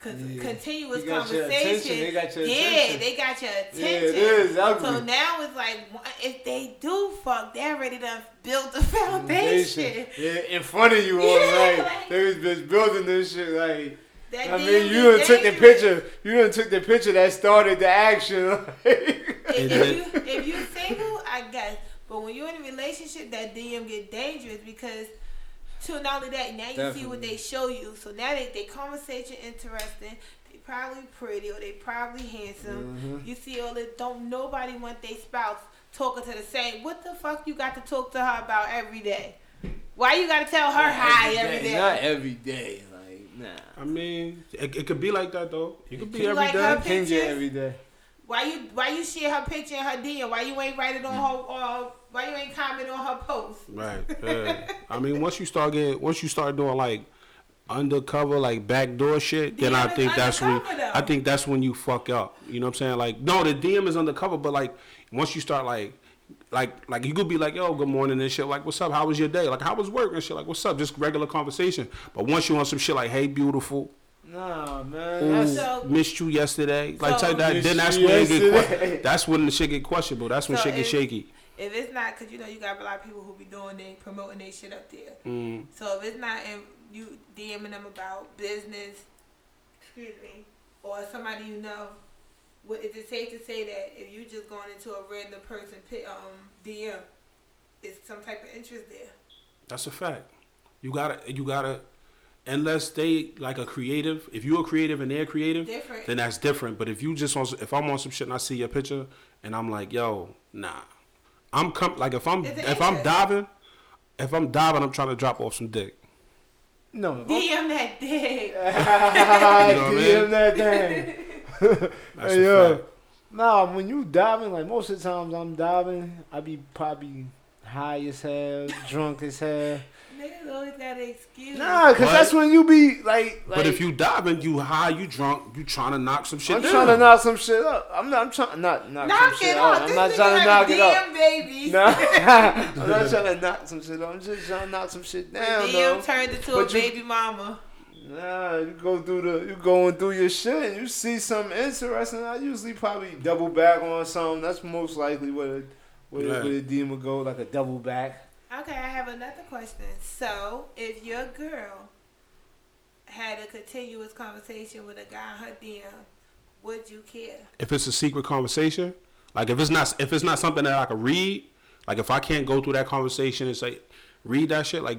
Cause
Yeah.
continuous
You got your
conversation,
attention, they got your
yeah,
attention.
they got your
Yeah,
attention.
it is ugly.
So now it's like if they do fuck, they're ready to build the foundation.
Yeah, in front of you all
Yeah,
right.
like-
They was just building this shit like.
That
I mean, you
is
done took the picture. You done took the picture that started the action.
if, if you if you single, I guess. But when you're in a relationship, that DM get dangerous because to not only that, now you see what they show you. So now they they conversation interesting. They probably pretty or they probably handsome.
Mhm.
You see all this. Don't nobody want their spouse talking to the same. What the fuck you got to talk to her about every day? Why you got to tell her hi every day?
Not every day. Like, nah.
I mean, it, it could be like that though. You could be
You
every day.
like her
Change
pictures?
every day.
Why you why you share her picture in her DM? Why you ain't write it on her? Uh, why you ain't comment on her post?
Right. Yeah. I mean, once you start getting, once you start doing like undercover, like backdoor shit, then I think that's when
though.
I think that's when you fuck up. You know what I'm saying? Like, no, the DM is undercover, but like once you start like. Like, like you could be like, yo, good morning and shit. Like, what's up? How was your day? Like, how was work and shit? Like, what's up? Just regular conversation. But once you on some shit like, hey, beautiful,
Nah, man.
ooh,
That's,
So-
missed you yesterday, like
So-
type that. Then that's when it get. That's when the shit get questionable. That's when
So
shit get
if-
shaky.
If it's not, cause you know you got a lot of people who be doing they promoting their shit up there.
Mm.
So if it's not in you DMing them about business, excuse me, or somebody you know, what, is it safe to say that if you just going into a random person um DM, is some type of interest there?
That's a fact. You gotta, you gotta, unless they like a creative. If you're a creative and they're creative,
Different.
then that's different. But if you just on, if I'm on some shit and I see your picture and I'm like, yo, nah, I'm com- like if I'm
It's
if I'm diving, if I'm diving, I'm trying to drop off some dick.
No.
DM that dick.
know I
DM
mean?
that thing.
That's
Hey,
a
yo.
fact.
Nah, when you diving, like most of the times I'm diving, I be probably high as hell, drunk as hell.
Niggas always got an excuse.
Nah, cause
But-
that's when you be like, like
But if you diving, you high, you drunk, you trying to knock some shit
I'm
down.
trying to knock some shit up. I'm not. I'm trying not knock,
knock
some
it
shit
off.
out. I'm not
nigga
trying to
got
knock it up.
DM babies.
Nah, I'm not trying to knock some shit up. I'm just trying to knock some shit down,
DM
though.
turned into
But
a
you-
baby mama.
Nah, you go through the, you going through your shit, and you see something interesting. I usually probably double back on something. That's most likely what a, what,
Right.
a, what a DM would go, like a double back.
Okay, I have another question. So, if your girl had a continuous conversation with a guy in her DM, would you care?
If it's a secret conversation, like if it's not if it's not something that I can read, like if I can't go through that conversation and say read that shit, like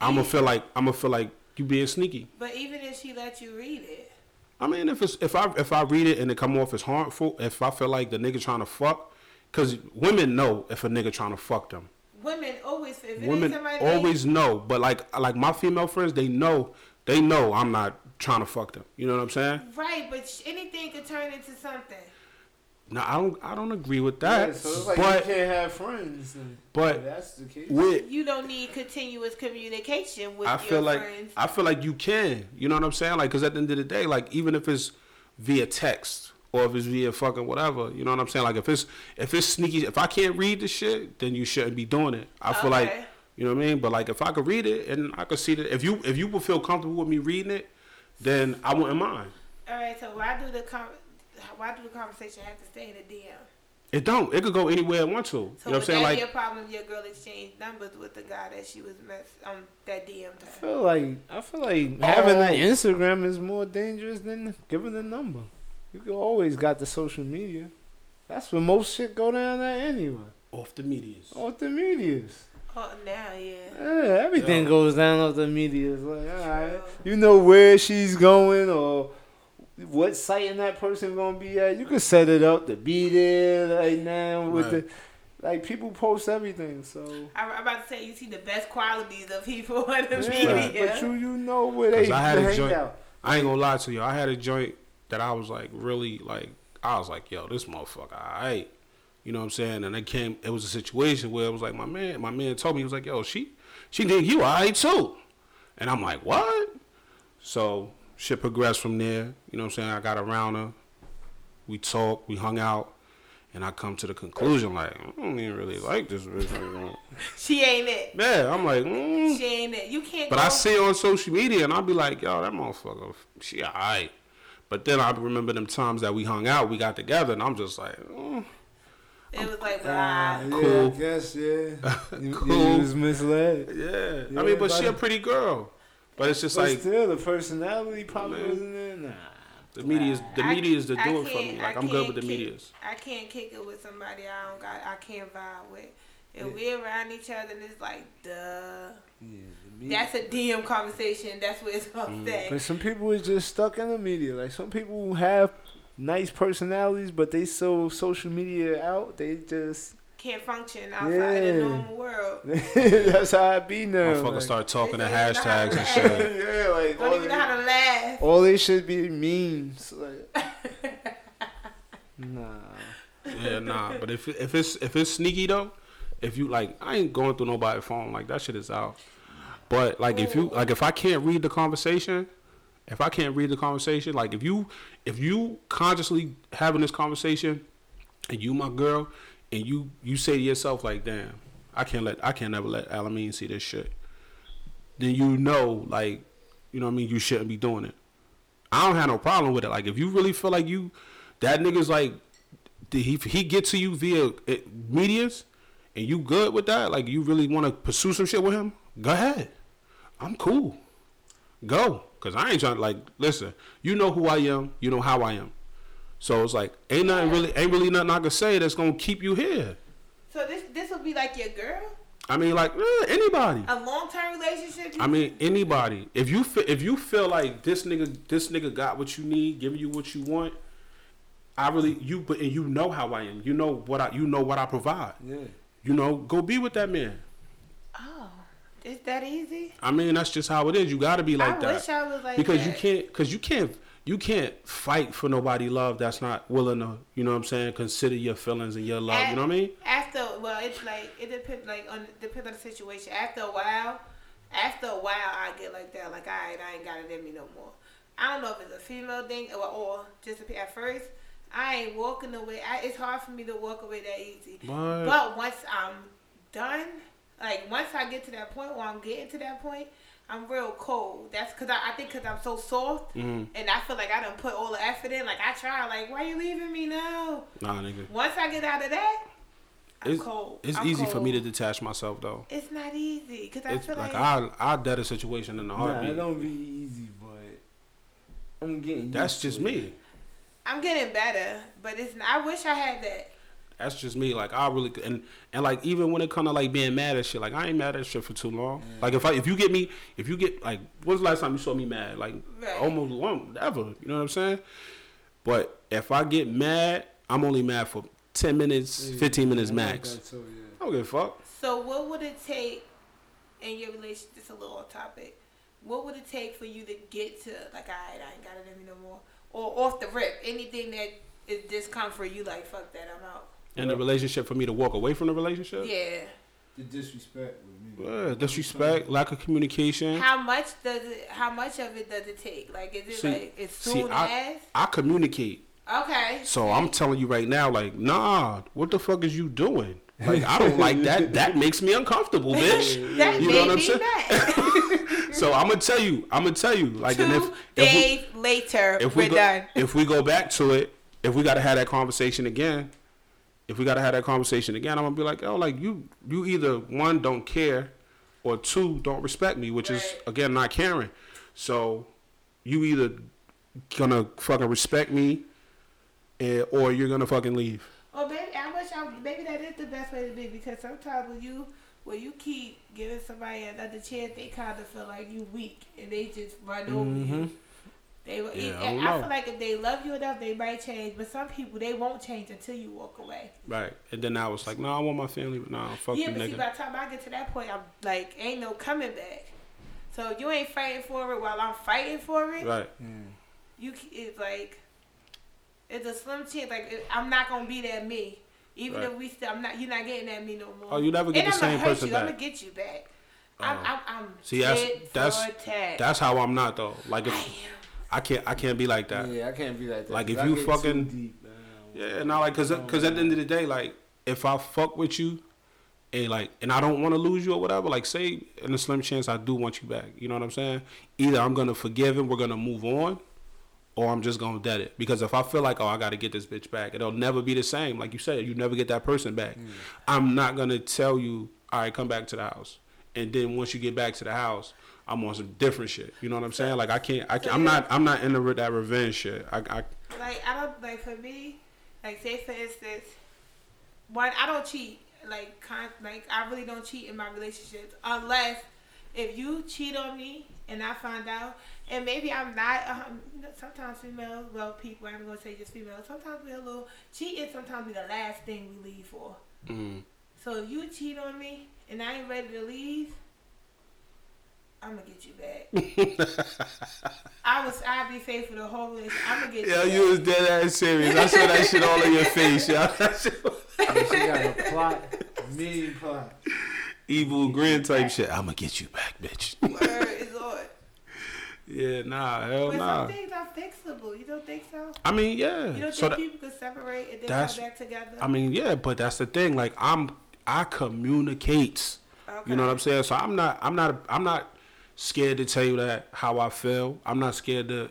I'm gonna feel like I'm gonna feel like you being sneaky.
But even if she let you read it,
I mean, if it's if I if I read it and it come off as harmful, if I feel like the nigga trying to fuck, because women know if a nigga trying to fuck them.
Women always if it ain't
Women
somebody they-
always know, but like like my female friends, they know they know I'm not trying to fuck them. You know what I'm saying?
right, but sh- anything could turn into something.
No, I don't I don't agree with that.
Yeah, so it's like
but
you can't have friends. and-
but
if that's the case.
with
You don't need continuous communication with
I
your
feel like
friends.
I feel like you can. You know what I'm saying? Like, cause at the end of the day, like even if it's via text or if it's via fucking whatever, you know what I'm saying? Like if it's if it's sneaky, if I can't read the shit, then you shouldn't be doing it. I feel like you know what I mean. But like if I could read it and I could see that if you if you would feel comfortable with me reading it, then I wouldn't mind.
All right, so why do the con- why do the conversation have to stay in the DM?
It don't. It could go anywhere it want to.
So
you know what I'm saying? Like
be a problem if your girl exchanged numbers with the guy that she was mess um that DM'd
I feel like I feel like having
Oh.
an Instagram is more dangerous than giving a number. You always got the social media. That's where most shit go down at anyway.
off the medias.
Off the medias.
Oh, now yeah.
Yeah, everything
Yeah.
goes down off the medias. Like, all right, you know where she's going or what site and that person gonna be at. You can set it up to be there right now with
Right.
the like people post everything. So
I, I'm about to say you see the best qualities of people on the
yeah,
media.
but you you know where they
'Cause I had a joint-
out.
I ain't gonna lie to you. I had a joint that I was like really like I was like, yo, this motherfucker, alright. You know what I'm saying? And it came it was a situation where it was like my man, my man told me he was like, yo, she she think you alright too. And I'm like, What? So shit progressed from there. You know what I'm saying? I got around her. We talked, we hung out, and I come to the conclusion like, I don't even really like this bitch.
She ain't it.
yeah, I'm like, mm.
She ain't it. You can't.
But I see her on social media and I'll be like, yo, that motherfucker, she alright. But then I remember them times that we hung out, we got together, and I'm just like, mm,
It was like,
Ah,
ah,
yeah,
Cool.
I guess yeah. You,
Cool.
you was misled.
yeah.
Yeah,
I mean, but she a pretty girl. But it's just
But
like
still, the personality probably
Man.
wasn't there. Nah.
the media's the
I-
media is the
I
do it for me. Like
I
I'm good with the
can't kick-
medias.
I can't kick it with somebody I don't got. I can't vibe with. If we around each other, and it's like, duh.
Yeah, the media.
That's a DM conversation. That's what it's gonna
Mm.
say.
But some people is just stuck in the media. Like some people have nice personalities, but they so social media out. They just
Can't function outside of
the
normal world.
that's how I be now.
Motherfuckers
like,
start talking to
They don't
hashtags
to
and shit.
yeah, like
Don't
all
even know how to laugh.
all they should be memes. Like, nah.
Yeah, nah. But if if it's if it's sneaky though, if you like, I ain't going through nobody's phone. Like that shit is out. But like if you like if I can't read the conversation, if I can't read the conversation, like if you if you consciously having this conversation, and you my girl, and you you say to yourself like, damn, I can't let I can't never let Alameen see this shit. Then you know like, you know what I mean. You shouldn't be doing it. I don't have no problem with it. Like if you really feel like you, that nigga's like, he he get to you via eh, medias, and you good with that? Like you really want to pursue some shit with him? Go ahead. I'm cool. Go, cause I ain't trying to like listen. You know who I am. You know how I am. So it's like ain't nothing really ain't really nothing I can say that's gonna keep you here.
So this this will be like your girl,
I mean, like eh, anybody.
a long term relationship.
I mean, anybody. If you fe- if you feel like this nigga this nigga got what you need, giving you what you want, I really you but and you know how I am. You know what I you know what I provide.
Yeah.
You know, go be with that man.
Is that easy?
I mean, that's just how it is. You got to be like
I
that
wish I was like
because
that.
you can't because you can't you can't fight for nobody love that's not willing to you know what I'm saying consider your feelings and your love. You know what I mean?
After, well, it's like it depends, like on depends on the situation. After a while, after a while, I get like that. Like, all right, I ain't got it in me no more. I don't know if it's a female thing or, or just a, at first. I ain't walking away. I, it's hard for me to walk away that easy.
But
But once I'm done, like once I get to that point, or I'm getting to that point, I'm real cold. That's because I, I think because I'm so soft,
Mhm.
and I feel like I don't put all the effort in. Like I try, like why you leaving me now?
nah, nigga,
Once I get out of that, I'm
it's
cold.
it's
I'm
easy for me to detach myself though.
It's not easy because I
It's
feel
like
like,
I I dead a situation in the
Nah,
heartbeat.
it don't be easy, but I'm getting.
That's just
it.
me.
I'm getting better, but it's. I wish I had that.
That's just me. Like I really and and like even when it come to like being mad at shit, like I ain't mad at shit for too long. Like if I if you get me if you get like when's the last time you saw me mad? Like
Right.
almost long ever. You know what I'm saying? But if I get mad, I'm only mad for ten minutes,
Yeah,
fifteen minutes
I
max.
that too, yeah.
I don't give a fuck.
So what would it take in your relationship? Just a little off topic. What would it take for you to get to like, alright, I ain't got it in me no more, or off the rip, anything that is discomfort you like, fuck that, I'm out.
In the relationship for me to walk away from the relationship.
Yeah.
The disrespect with me.
Yeah, disrespect, lack of communication.
How much does it? How much of it does it take? Like, is it
See-
like as
see,
soon
I- I communicate.
Okay.
So I'm telling you right now, like, nah, what the fuck is you doing? Like, I don't like that. That makes me uncomfortable, bitch.
that
You
made
know what I'm
me
saying? So I'm gonna tell you, I'm gonna tell you, like, and if
Two
if we,
later,
if
we're
we go
done.
if we go back to it, if we gotta have that conversation again, if we gotta have that conversation again, I'm gonna be like, oh, like you you either one don't care, or two don't respect me, which is again not caring. So you either gonna fucking respect me, eh, or you're gonna fucking leave.
Well, maybe I wish I maybe that is the best way to be because sometimes when you when you keep giving somebody another chance, they kind of feel like you weak and they just run over you. They will-
Yeah, I
I,
don't
I feel like if they love you enough, they might change. But some people they won't change until you walk away.
Right. And then I was like, no, I want my family, but no, nah, fuck
yeah,
you,
but see, by the time I get to that point, I'm like, ain't no coming back. So if you ain't fighting for it while I'm fighting for it.
Right. Mm.
you c- it's like it's a slim chance. Like it- I'm not gonna be that me. Even
Right.
if we still, I'm not. You're not getting at me no more.
Oh, you never get
and
the
I'm
same
gonna hurt
person
you. I'm gonna get you back. Uh-huh. I'm,
Oh.
I'm, I'm
See, that's that's that's how I'm not though. Like
I
if
am.
I can't I can't be like that.
Yeah, I can't be like that.
Like, if
I
you fucking-
deep.
Yeah, not like cause cause at the end of the day, like if I fuck with you, and like and I don't want to lose you or whatever, like say in a slim chance I do want you back. You know what I'm saying? Either I'm gonna forgive him, we're gonna move on, or I'm just gonna dead it. Because if I feel like oh I gotta get this bitch back, it'll never be the same. Like you said, you never get that person back. Mm. I'm not gonna tell you all right, come back to the house, and then once you get back to the house. I'm on some different shit. You know what I'm saying? Like I can't. I can't I'm not. I'm not into that revenge shit. I. I
Like I don't like for me. Like say for instance, one I don't cheat. Like con, like I really don't cheat in my relationships unless if you cheat on me and I find out, and maybe I'm not. Um, sometimes females, well, people. I'm gonna say just females. Sometimes we a little cheating. Sometimes be the last thing we leave for.
mm,
So if you cheat on me and I ain't ready to leave, I'm gonna get you back. I was I'd be faithful the whole relationship. I'm gonna get
Yo,
you.
you was dead ass serious. I saw that shit all in your face, yo. That shit was
she got a plot, mean plot.
Evil grin type shit. I'ma get you back, bitch.
Word is on.
yeah, nah, hell
But
nah.
some things are fixable. You don't think so?
I mean, yeah.
You don't
So
think
that,
people could separate and then come back together?
I mean, yeah, but that's the thing. Like, I'm, I communicate.
okay.
You know what I'm saying? So I'm not, I'm not, I'm not scared to tell you that how I feel. I'm not scared to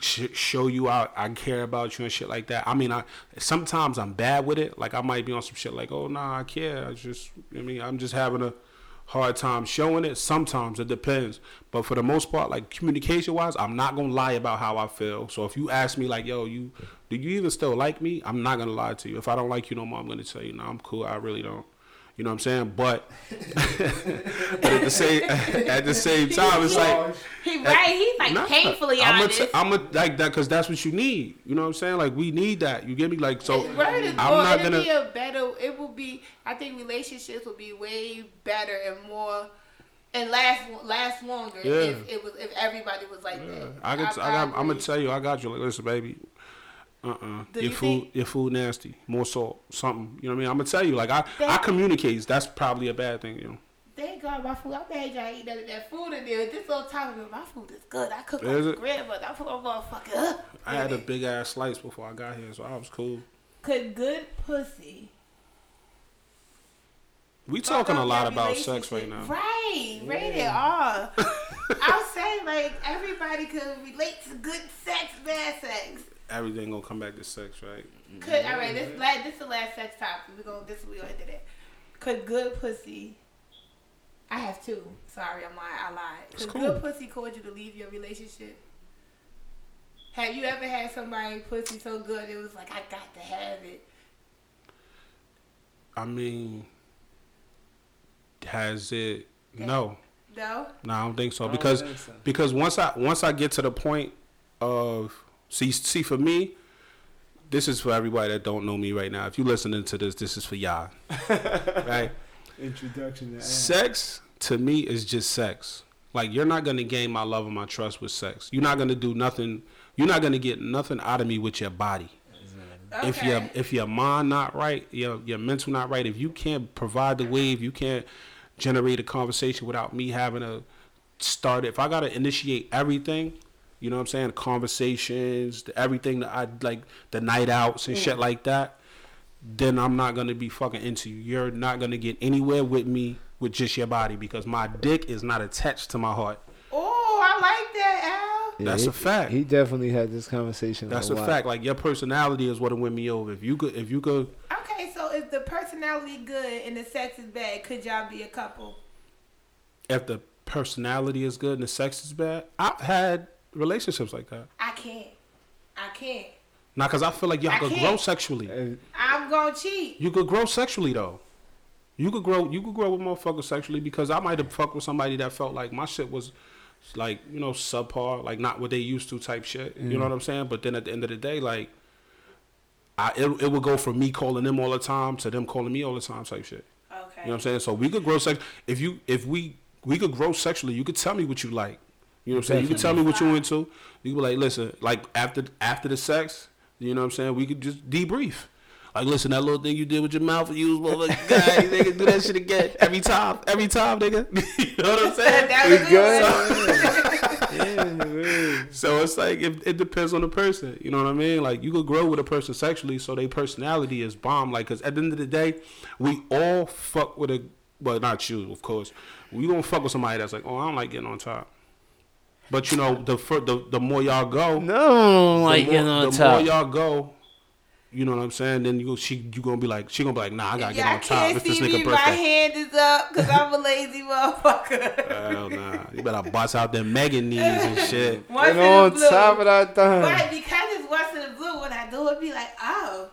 sh- show you out. I care about you and shit like that. I mean, I sometimes I'm bad with it. Like I might be on some shit like, oh nah, I care. I just, I mean, I'm just having a, hard time showing it. Sometimes it depends, but for the most part, like communication wise, I'm not gonna lie about how I feel. So if you ask me like, "Yo, you do you even still like me?" I'm not gonna lie to you. If I don't like you no more, I'm gonna tell you, "No, I'm cool. I really don't." You know what I'm saying? But, but at the same at the same time, it's like
He right. He's like
Nah,
painfully
I'm
honest.
A t- I'm a, like that because that's what you need. You know what I'm saying? Like we need that. You get me? Like so.
Is
I'm
well,
not gonna.
be a better. It will be. I think relationships will be way better and more and last last longer
Yeah.
if it was if everybody was like
Yeah,
that.
I got. I, got. I'm gonna tell you. I got you. Like, listen, baby. Uh uh
Do
Your
you
food.
think-
Your food nasty. More salt. Something. You know what I mean? I'm gonna tell you. Like I. I communicate. That's probably a bad thing. You know.
Thank God my food. I made y'all eat that, that food in there. This on time of it, my food is good. I cook
Is
like grandmother. I put my motherfucker up.
I had a big ass slice before I got here, so I was cool.
Could good pussy.
We talking a lot about sex right now.
Right, rated R. I'll say like everybody could relate to good sex, bad sex.
Everything gonna come back to sex, right?
Could all right? This last, this is the last sex topic. We gonna this we gonna do that. Could good pussy? I have two. Sorry, I'm lying. I lied. Could
cool.
good pussy cause you to leave your relationship? Have you ever had somebody pussy so good it was like I got to have it?
I mean, has it? No.
No.
No, I don't think so
I
because
think so.
because once I once I get to the point of see see for me, this is for everybody that don't know me right now. If you're listening to this, this is for y'all, right?
Introduction to.
Sex to me is just sex. Like you're not gonna gain my love and my trust with sex. You're not gonna do nothing. You're not gonna get nothing out of me with your body.
Okay.
If your if your mind not right, your your mental not right, if you can't provide the wave, you can't generate a conversation without me having to start it. If I gotta initiate everything, you know what I'm saying, conversations, the- everything that I like, the night outs and shit mm. like that, then I'm not gonna be fucking into you. You're not gonna get anywhere with me with just your body because my dick is not attached to my heart.
oh, I like that, Al.
That's
he,
a fact.
He definitely had this conversation.
That's
a
a fact. Like your personality is what it win me over. If you could, if you could.
Okay, so if the personality good and the sex is bad, could y'all be a couple?
if the personality is good and the sex is bad, I've had relationships like that.
I can't. I can't.
Now, because I feel like y'all
I
could
can't.
grow sexually.
I'm gonna cheat.
You could grow sexually though. You could grow. You could grow with motherfuckers sexually because I might have fucked with somebody that felt like my shit was like you know subpar, like not what they used to type shit. You know mm. what I'm saying? But then at the end of the day, like. I, it, it would go from me calling them all the time to them calling me all the time type shit.
Okay.
You know what I'm saying? So we could grow sex. If you if we we could grow sexually, you could tell me what you like. You know what I'm saying? You could tell me what you went into. You could be like, listen, like after after the sex, you know what I'm saying? We could just debrief. Like, listen, that little thing you did with your mouth, you was motherfucking guy, nigga, do that shit again every time, every time, nigga. you know what I'm saying?
that was
good. yeah.
So it's like it, it depends on the person. You know what I mean? Like you could grow with a person sexually, so their personality is bomb. Like, cause at the end of the day, we all fuck with a. Well, not you, of course. We gonna fuck with somebody that's like, oh, I don't like getting on top. But you know, the fir- the the more y'all go,
No, like
the
getting
more,
on
the
top.
more y'all go, you know what I'm saying? Then you go, she you gonna be like, she gonna be like, nah, I gotta
Y'all
get on top.
can't
It's this
see me.
nigga
My hand is up because I'm a lazy motherfucker.
Hell nah, you better bust out them Megan knees and shit.
Once
And
in the
on
blue.
top of that thing.
But because it's once in the blue, when I do it, be like, oh,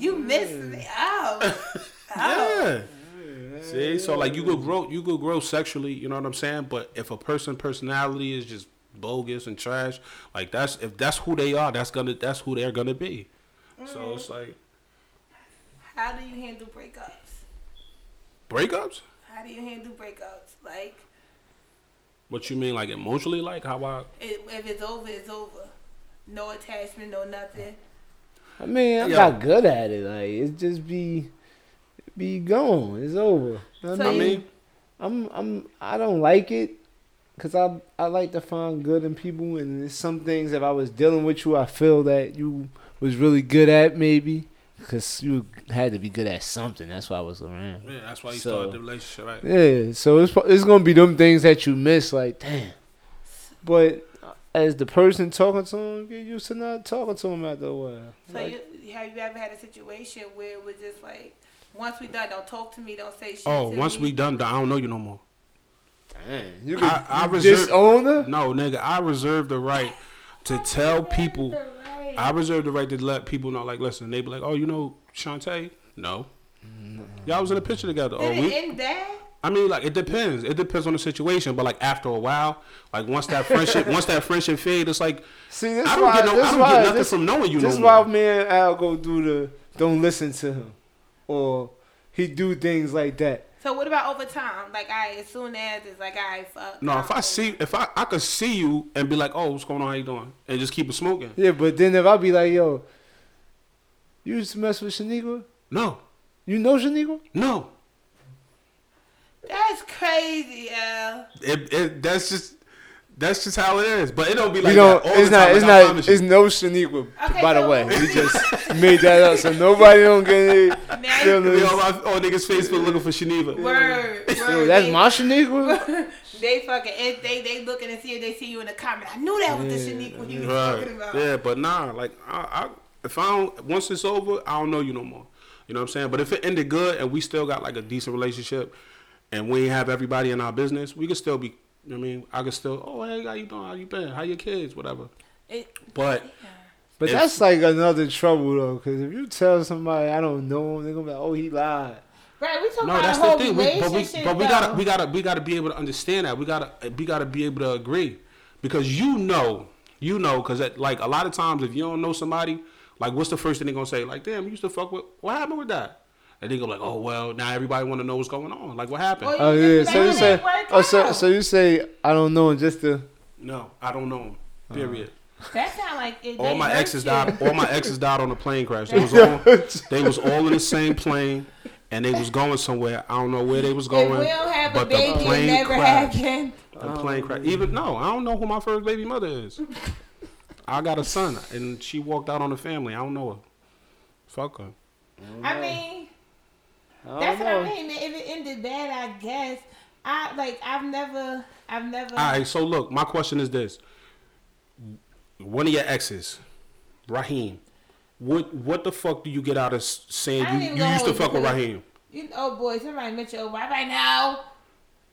you missed me. Oh, oh.
Yeah. See, so like you could grow, you could grow sexually. You know what I'm saying? But if a person personality is just bogus and trash, like that's if that's who they are, that's gonna that's who they're gonna be. So mm-hmm. it's like
How do you handle breakups?
breakups.
How do you handle breakups? Like,
What you mean, like emotionally? Like how I?
if it's over, it's over. No attachment, no nothing.
I mean, I'm
Yeah.
not good at it. Like it just be be gone. It's over. You know what
So
I
you-
mean,
I'm I'm I don't like it because I I like to find good in people, and there's some things if I was dealing with you, I feel that you was really good at maybe because you had to be good at something. That's why I was around.
yeah, that's why you
So-
started the relationship, right?
Yeah, so it's it's gonna be them things that you miss. Like damn, but as the person talking to him, get used to not talking to him after a while.
So
Like,
you, have you ever had a situation where it was just like Once we done, don't talk to me. Don't say shit.
Oh,
to
once
me.
we done, I don't know you no more.
Dang, you
I-
could
I reserve-
disown her?
No, nigga, I reserve the right to tell people.
Right.
I reserve the right to let people know. Like, listen, they be like, "Oh, you know Shantae? No, y'all was in a picture together. Oh,
Did
we,
it end that?
I mean, like it depends. It depends on the situation. But like after a while, like once that friendship, once that friendship fade, it's like
See, this
I don't
why,
get no,
this
I don't
why,
get nothing
this,
from knowing you
this
no
why
more.
me and Al go do the don't listen to him, or he do things like that.
So what about over time? Like I, as soon as it's like I fuck.
No, if I see, if I, I could see you and be like, "Oh, what's going on? How you doing?" and just keep it smoking.
Yeah, but then if I be like, yo, you used to mess with Shaniqua?
No,
You know Shaniqua?
no,
That's crazy, L.
it, it that's just that's just how it is. But it don't be like
you know,
that all
it's
the
not,
time.
it's
like, I
not, it's no Shaniqua.
Okay,
by the way, we just made that up so nobody don't get it.
Now
Yo, all, my, all niggas Facebook looking for Shaniqua.
Word, word.
Yo, that's
they,
my Shaniqua.
They fucking if they they looking to see if they see you in the comment. I knew that was the Shaniqua he was
Right.
talking about.
Yeah, but nah, like I, I if I don't once it's over, I don't know you no more. You know what I'm saying? But if it ended good and we still got like a decent relationship and we have everybody in our business, we could still be you know what I mean, I could still, oh hey, how you doing? How you been? How your kids? Whatever.
It,
But
But
If-
that's like another trouble though, because if you tell somebody I don't know him, they're gonna be like, oh, he lied.
right, we talking
no,
about
that's
a whole
the thing. We, but we but we gotta we gotta we gotta be able to understand that. We gotta we gotta be able to agree. Because you know, you know, because like a lot of times if you don't know somebody, like what's the first thing they're gonna say? Like, damn, you used to fuck with what happened with that? And they go like, oh well, now everybody want to know what's going on. Like, what happened?
Well,
Oh yeah, so you say, oh so so you say I don't know him just to.
no, I don't know him. Oh. Period.
That sound like it,
all my
hurt
exes
you.
died. All my exes died on a plane crash. They was all they was all in the same plane, and they was going somewhere. I don't know where they was going.
we don't have
but the
baby, it
plane
never
crashed.
happened.
The plane crash. Even no, I don't know who my first baby mother is. I got a son, and she walked out on the family. I don't know her. Fuck her.
I mean,
I don't
that's what. I mean. If it ended bad, I guess. I like. I've never. I've never.
All right. So look, my question is this: One of your exes, Raheem. What what the fuck do you get out of saying you, you used to fuck with
hold you.
Raheem?
You, oh boy, somebody mentioned oh, right right now.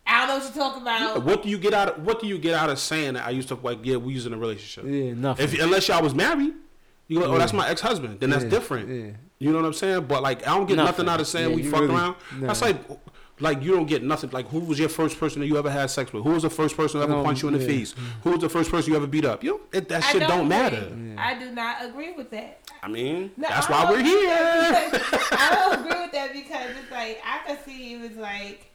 I don't know what you're talking about.
What do you get out of what do you get out of saying that I used to like yeah we was in a relationship?
Yeah, nothing.
If unless y'all was married, you go, oh that's my ex husband. Then that's
Yeah,
different.
yeah.
You know what I'm saying? But like I don't get nothing,
Nothing.
out of saying
Yeah,
we
you
fucked
really-
around.
nah.
That's like like you don't get nothing. Like who was your first person that you ever had sex with? Who was the first person who ever
No,
punched you in the
yeah.
face? Who was the first person you ever beat up? You it, that
I
shit don't,
agree.
matter.
I do not agree with that.
I mean
No,
that's
I
why we're here.
because- I don't agree with that because it's like I could see it was like,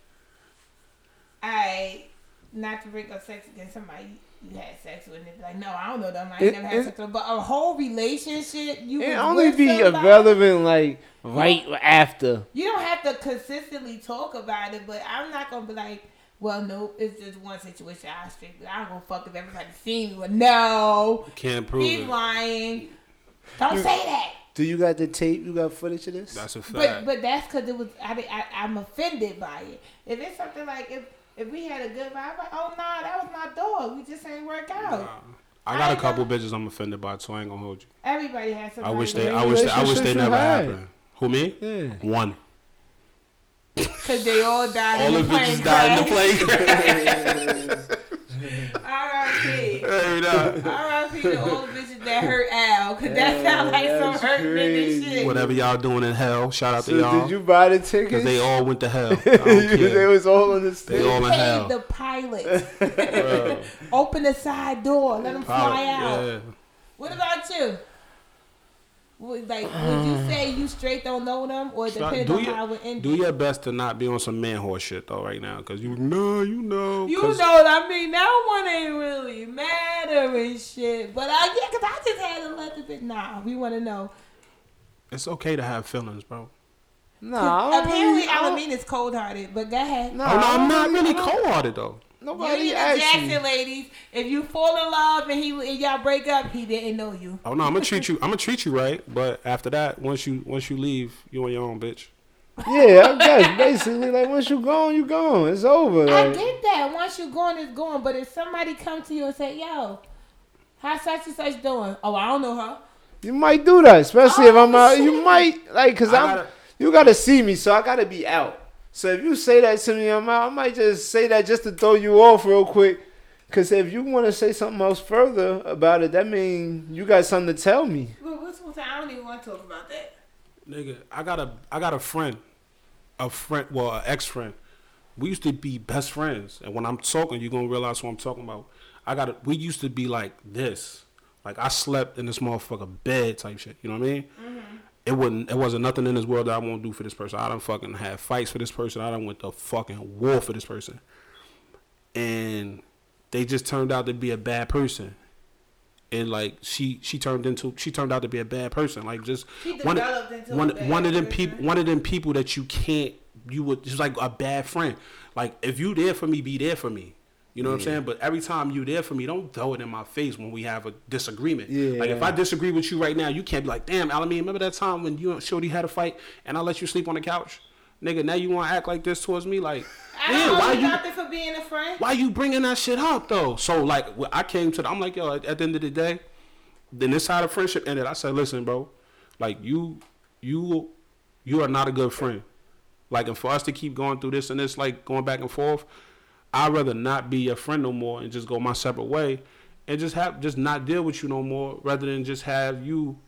I not to bring up sex against somebody you had sex with, and it's like, no, I don't know them. I
It-
never had
it-
sex with them. But a whole relationship, you
It only be
somebody,
irrelevant like right after.
You don't have to consistently talk about it, but I'm not gonna be like, well, no, it's just one situation. I strictly, I'm gonna fuck if everybody seen me. Well, no,
Can't prove
he's
it.
lying. Don't say that.
Do you got the tape? You got footage of this?
That's a fact.
But but that's because it was I, I I'm offended by it. If it's something like if if we had a good vibe, I'm like oh nah, that was my dog. We just ain't work out.
Nah. I got
I
a couple
know.
bitches I'm offended by, so I ain't gonna hold you.
Everybody has
some.
I
wish they, I wish, they, I wish they never
you
happened. Who me?
Yeah.
One.
Cause they all died
All
in
the
the
bitches died in the
crash.
plane.
R.I.P.
Hey, nah.
R.I.P. to all the bitches that hurt Al. Cause that sounds like some
that's
hurt nigga
crazy.
shit.
Whatever y'all doing in hell, shout out
So
to y'all.
did you buy the
Because
tickets?
they all went to hell. I don't
they was all on the
They
stage.
all in
Paid
hell.
the pilot. Open the side door. Let them fly out.
yeah.
What about you? Would, like, would you say you straight don't know them, or
Stop-
depends
do
on
your-
how it ended?
Do your best to not be on some man horse shit though right now, cause you know, you know,
you know what I mean? That one ain't really matter and shit. But I yeah, cause I just had to let the bit. Nah, we want to know.
it's okay to have feelings, bro.
No,
Apparently,
really- I don't-
Alameen is cold hearted. But go ahead.
Nah,
oh no,
I
I'm
don't
really cold hearted though.
You
Nobody
need to
asked
Jackson,
you.
ladies. If you fall in love and he and y'all break up, he didn't know you.
Oh no, I'm gonna treat you. I'm gonna treat you right, but after that, once you once you leave, you on your own, bitch.
Yeah, I guess basically like once you gone, you gone. It's over.
I
Like,
get that. Once you gone, it's gone. But if somebody come to you and say, "Yo, how such and such doing?" Oh, I don't know her.
you might do that, especially if
Oh,
I'm out. You might like, cause
I
I'm
gotta-
you gotta see me, so I gotta be out. So if you say that to me, I'm out. I might just say that just to throw you off real quick. Cause if you want to say something else further about it, that means you got something to tell me.
Well, what's one time? I don't even want to talk about that.
Nigga, I got a I got a friend, a friend, well, an ex friend. We used to be best friends, and when I'm talking, you're gonna realize what I'm talking about. I got a, we used to be like this, like I slept in this motherfucker bed type shit. You know what I mean? Mm-hmm. It wouldn't. It wasn't nothing in this world that I won't do for this person. I don't fucking have fights for this person. I don't went to fucking war for this person, and they just turned out to be a bad person. And like she, she turned into, she turned out to be a bad person. Like just one,
developed into a
one, one of them people, one of them people that you can't, you would just like a bad friend. Like if you there for me, be there for me. You know what I'm saying? But every time you there for me, don't throw it in my face when we have a disagreement. Yeah. Like if I disagree with you right now, you can't be like, damn, Alameen, remember that time when you and Shorty had a fight and I let you sleep on the couch? Nigga, now you want to act like this towards me? Like,
I
yeah, why
you
you
nothing for being a friend.
why you bringing that shit up though? So like, I came to, the, I'm like, yo, at, at the end of the day, then this side of friendship ended. I said, listen, bro, like you, you, you are not a good friend. Like, and for us to keep going through this and this, like going back and forth, I'd rather not be your friend no more and just go my separate way, and just have just not deal with you no more, rather than just have you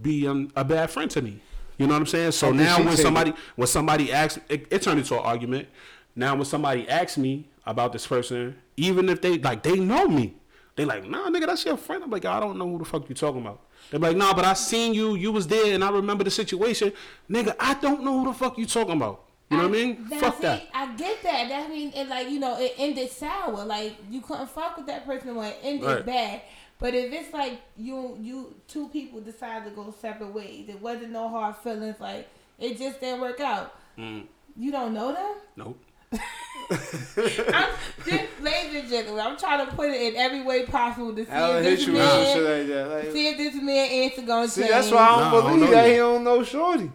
be um, a bad friend to me. You know what I'm saying? So
did
now when
take it?
somebody when somebody asks, it, it turned into an argument. Now when somebody asks me about this person, even if they like they know me, they like, nah, nigga, that's your friend. I'm like, I don't know who the fuck you talking about. They're like, nah, but I seen you, you was there, and I remember the situation. Nigga, I don't know who the fuck you talking about. You know what I mean?
Now,
Fuck
see,
that.
I get that. That mean it like you know it ended sour. Like you couldn't fuck with that person when it ended
Right.
bad. But if it's like you you two people decide to go separate ways, it wasn't no hard feelings. Like it just didn't work out.
Mm,
You don't know them.
nope.
I'm just, ladies and gentlemen, I'm trying to put it in every way possible to see
I'll
if this
you with some
man,
shit like that. Like,
see if this man answer gonna
see,
change.
that's why I don't
Nah, I don't
believe that
you.
he don't know Shorty.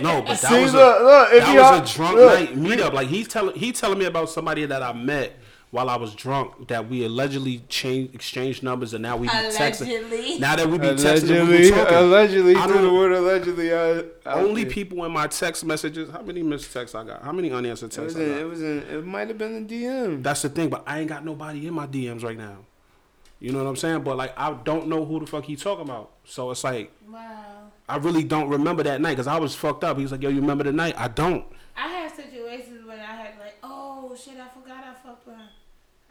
No, but that
See,
was a
look, if
that
y'all-
was a drunk
look.
night meetup. Like he's telling he telling me about somebody that I met while I was drunk that we allegedly changed exchanged numbers and now we be texting.
Allegedly.
Now that we be texting, and we
Allegedly,
be talking.
allegedly,
I
through the word allegedly. Uh, out
Only
there.
people in my text messages. How many missed texts I got? How many unanswered
It was
texts I
in,
got?
it was in, it might have been a DM.
That's the thing, but I ain't got nobody in my DMs right now. You know what I'm saying? But like, I don't know who the fuck he talking about. So it's like,
Wow.
I really don't remember that night because I was fucked up. He was like, yo, you remember the night? I don't.
I had situations when I had like, oh shit, I forgot I fucked with her.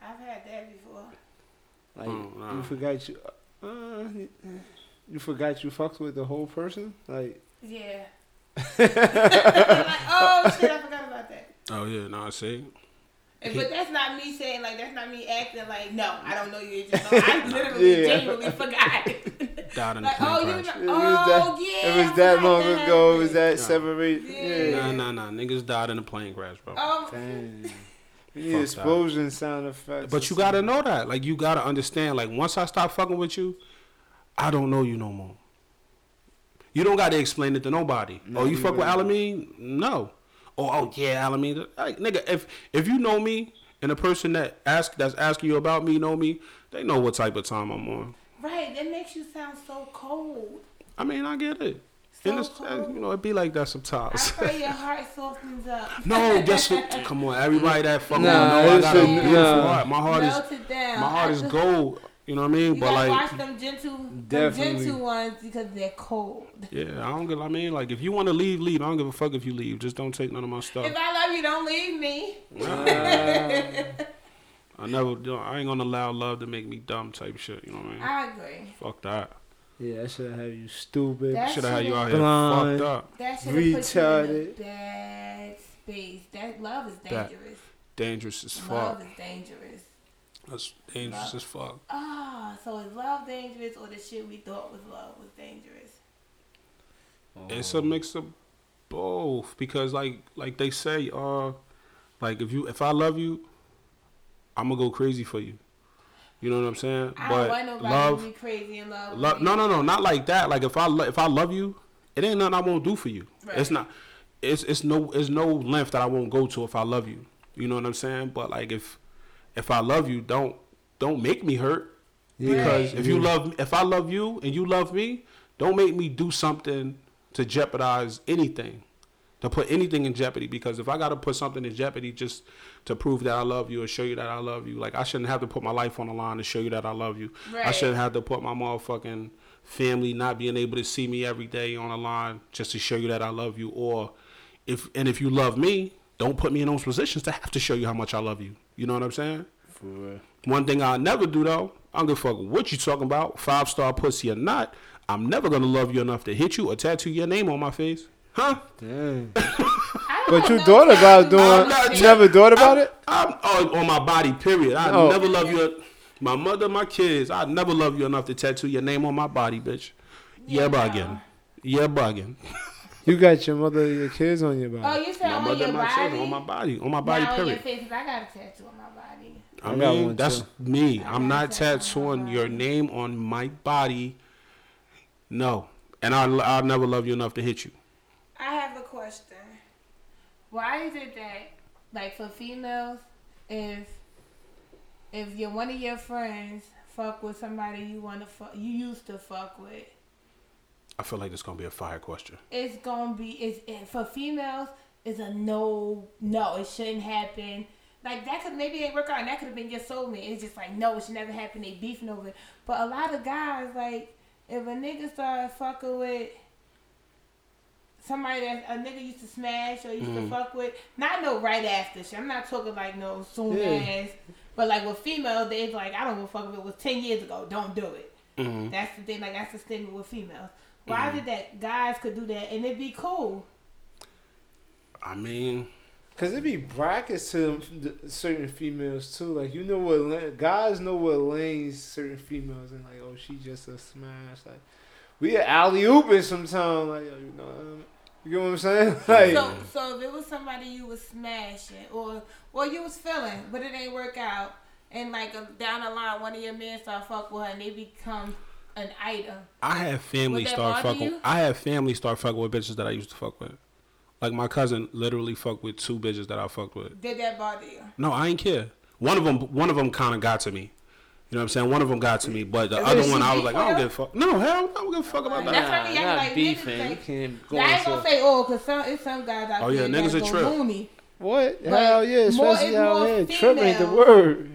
I've had that before.
Like
Mm, nah.
you forgot you, uh, you forgot you fucked with the whole person. Like
Yeah. like, oh shit, I forgot about that.
Oh yeah, no, I see.
And- But that's not me saying like that's not me acting like no, I don't know you. Just, no, I literally
Yeah.
genuinely forgot.
Died in a
like
plane
oh you
crash.
know,
it was
oh
that,
yeah.
it was that long
that
ago. It was that
Nah.
separate.
Yeah.
Yeah.
Nah, nah, nah. Niggas died in a plane crash, bro.
Um,
Dang. We need
Fuck that.
explosion sound effects.
But you gotta know that. Like you gotta understand. Like once I stop fucking with you, I don't know you no more. You don't gotta explain it to nobody.
No,
oh, you
you
fuck with
wouldn't.
Alameen? No. Oh, oh yeah, Alameen. Like nigga, if if you know me and the person that ask that's asking you about me know me, they know what type of time I'm on.
right, that makes you sound so cold.
I mean, I get it.
So
And it's, uh,
cold.
you know, it'd be like that
I
sometimes.
pray your heart softens up.
no, guess what? Come on, everybody that fucking
Nah,
know I got a beautiful
nah.
heart. My heart is
down.
my heart is gold. You know what I mean?
You
but
gotta
like,
watch them gentle, them gentle ones because they're cold.
yeah, I don't give. I mean, like, if you want to leave, leave. I don't give a fuck if you leave. Just don't take none of my stuff.
If I love you, don't leave me.
I never. do- I ain't gonna allow love to make me dumb type shit. You know what I mean?
I agree.
Fuck that.
yeah, that should have had you stupid.
That
Should have had you out
should've-
here
Blind.
fucked up,
That should have put you in
Retarded.
a bad space. That love is
That-
dangerous.
dangerous as
Love
fuck.
is dangerous.
That's dangerous
Love.
as fuck.
Ah, so is love dangerous or the shit we thought was love was dangerous?
It's a mix of both because, like, like they say, uh, like if you if I love you, I'm gonna go crazy for you. You know what I'm saying?
I
but
don't want
love,
to be crazy in love.
Love, no, no, no, not like that. Like if I lo- if I love you, it ain't nothing I won't do for you.
Right.
It's not. It's it's no it's no length that I won't go to if I love you. You know what I'm saying? But like if if I love you, don't don't make me hurt because if you love if I love you and you love me, don't make me do something to jeopardize anything, to put anything in jeopardy. Because if I got to put something in jeopardy just to prove that I love you or show you that I love you, like I shouldn't have to put my life on the line to show you that I love you. I shouldn't have to put my motherfucking family not being able to see me every day on the line just to show you that I love you. Or if and if you love me, don't put me in those positions to have to show you how much I love you. You know what I'm saying?
For real.
One thing I'll never do though, I don't give a fuck what you talking about, five star pussy or not. I'm never gonna love you enough to hit you or tattoo your name on my face. Huh?
Damn. But you thought about doing
not,
it.
You never thought about it?
I'm oh, on my body, period. I
No.
never love you. My mother, my kids, I never love you enough to tattoo your name on my body, bitch.
Yeah,
Yeah,
no.
bugging. Yeah, bugging.
You got your mother, your kids on your body.
Oh, you said
My
on
mother,
your
my
body?
children, on my body, on my body,
Not on your
period.
face, 'cause I got a tattoo on my body.
I
I got
mean,
one,
that's
too.
me.
I
I'm
got
not
a tattoo
tattooing your name on my body. No, and I'll, I'll never love you enough to hit you.
I have a question. Why is it that, like, for females, if if you're one of your friends fuck with somebody you want to fuck, you used to fuck with,
I feel like it's gonna be a fire question.
it's gonna be it's it, for females is a no no it shouldn't happen like that could maybe it work out and that could have been your soulmate it's just like no it should never happen they beefing over it but a lot of guys like if a nigga start fucking with somebody that a nigga used to smash or used to
Mhm.
fuck with not no right after shit I'm not talking like no soon
Yeah.
as but like with females they like I don't give a fuck if it was ten years ago don't do it
hmm
that's the thing. Like that's the statement with females. Why is it that guys could do that and it'd be cool?
I mean,
Cause it be brackets to certain females too. Like you know what guys know what lanes certain females and like oh she just a smash. Like we alley ooping sometimes. Like you know you get what I'm saying? Like
So, so if it was somebody you was smashing or or you was feeling, but it ain't work out, and like down the line, one of your men start fuck with her and they become an item.
I have family
Would
start fucking.
you?
I had family start fucking with bitches that I used to fuck with. Like my cousin literally fucked with two bitches that I fucked with.
Did that bother you?
No, I ain't care. One of them, one of them kind of got to me. You know what I'm saying? One of them got to me, but the
Is
other one, I was like, I don't
you?
give a fuck. No, hell, I don't give a fuck about that.
That's
that.
what we act like
beefing.
niggas
You can't go
I ain't gonna say all, cause some it's some guys out
Oh, yeah,
there
niggas
that
a
go
trip.
loony.
what?
But
Hell yeah,
more-
especially
it's
out
more
here. Trip ain't the
female.
word.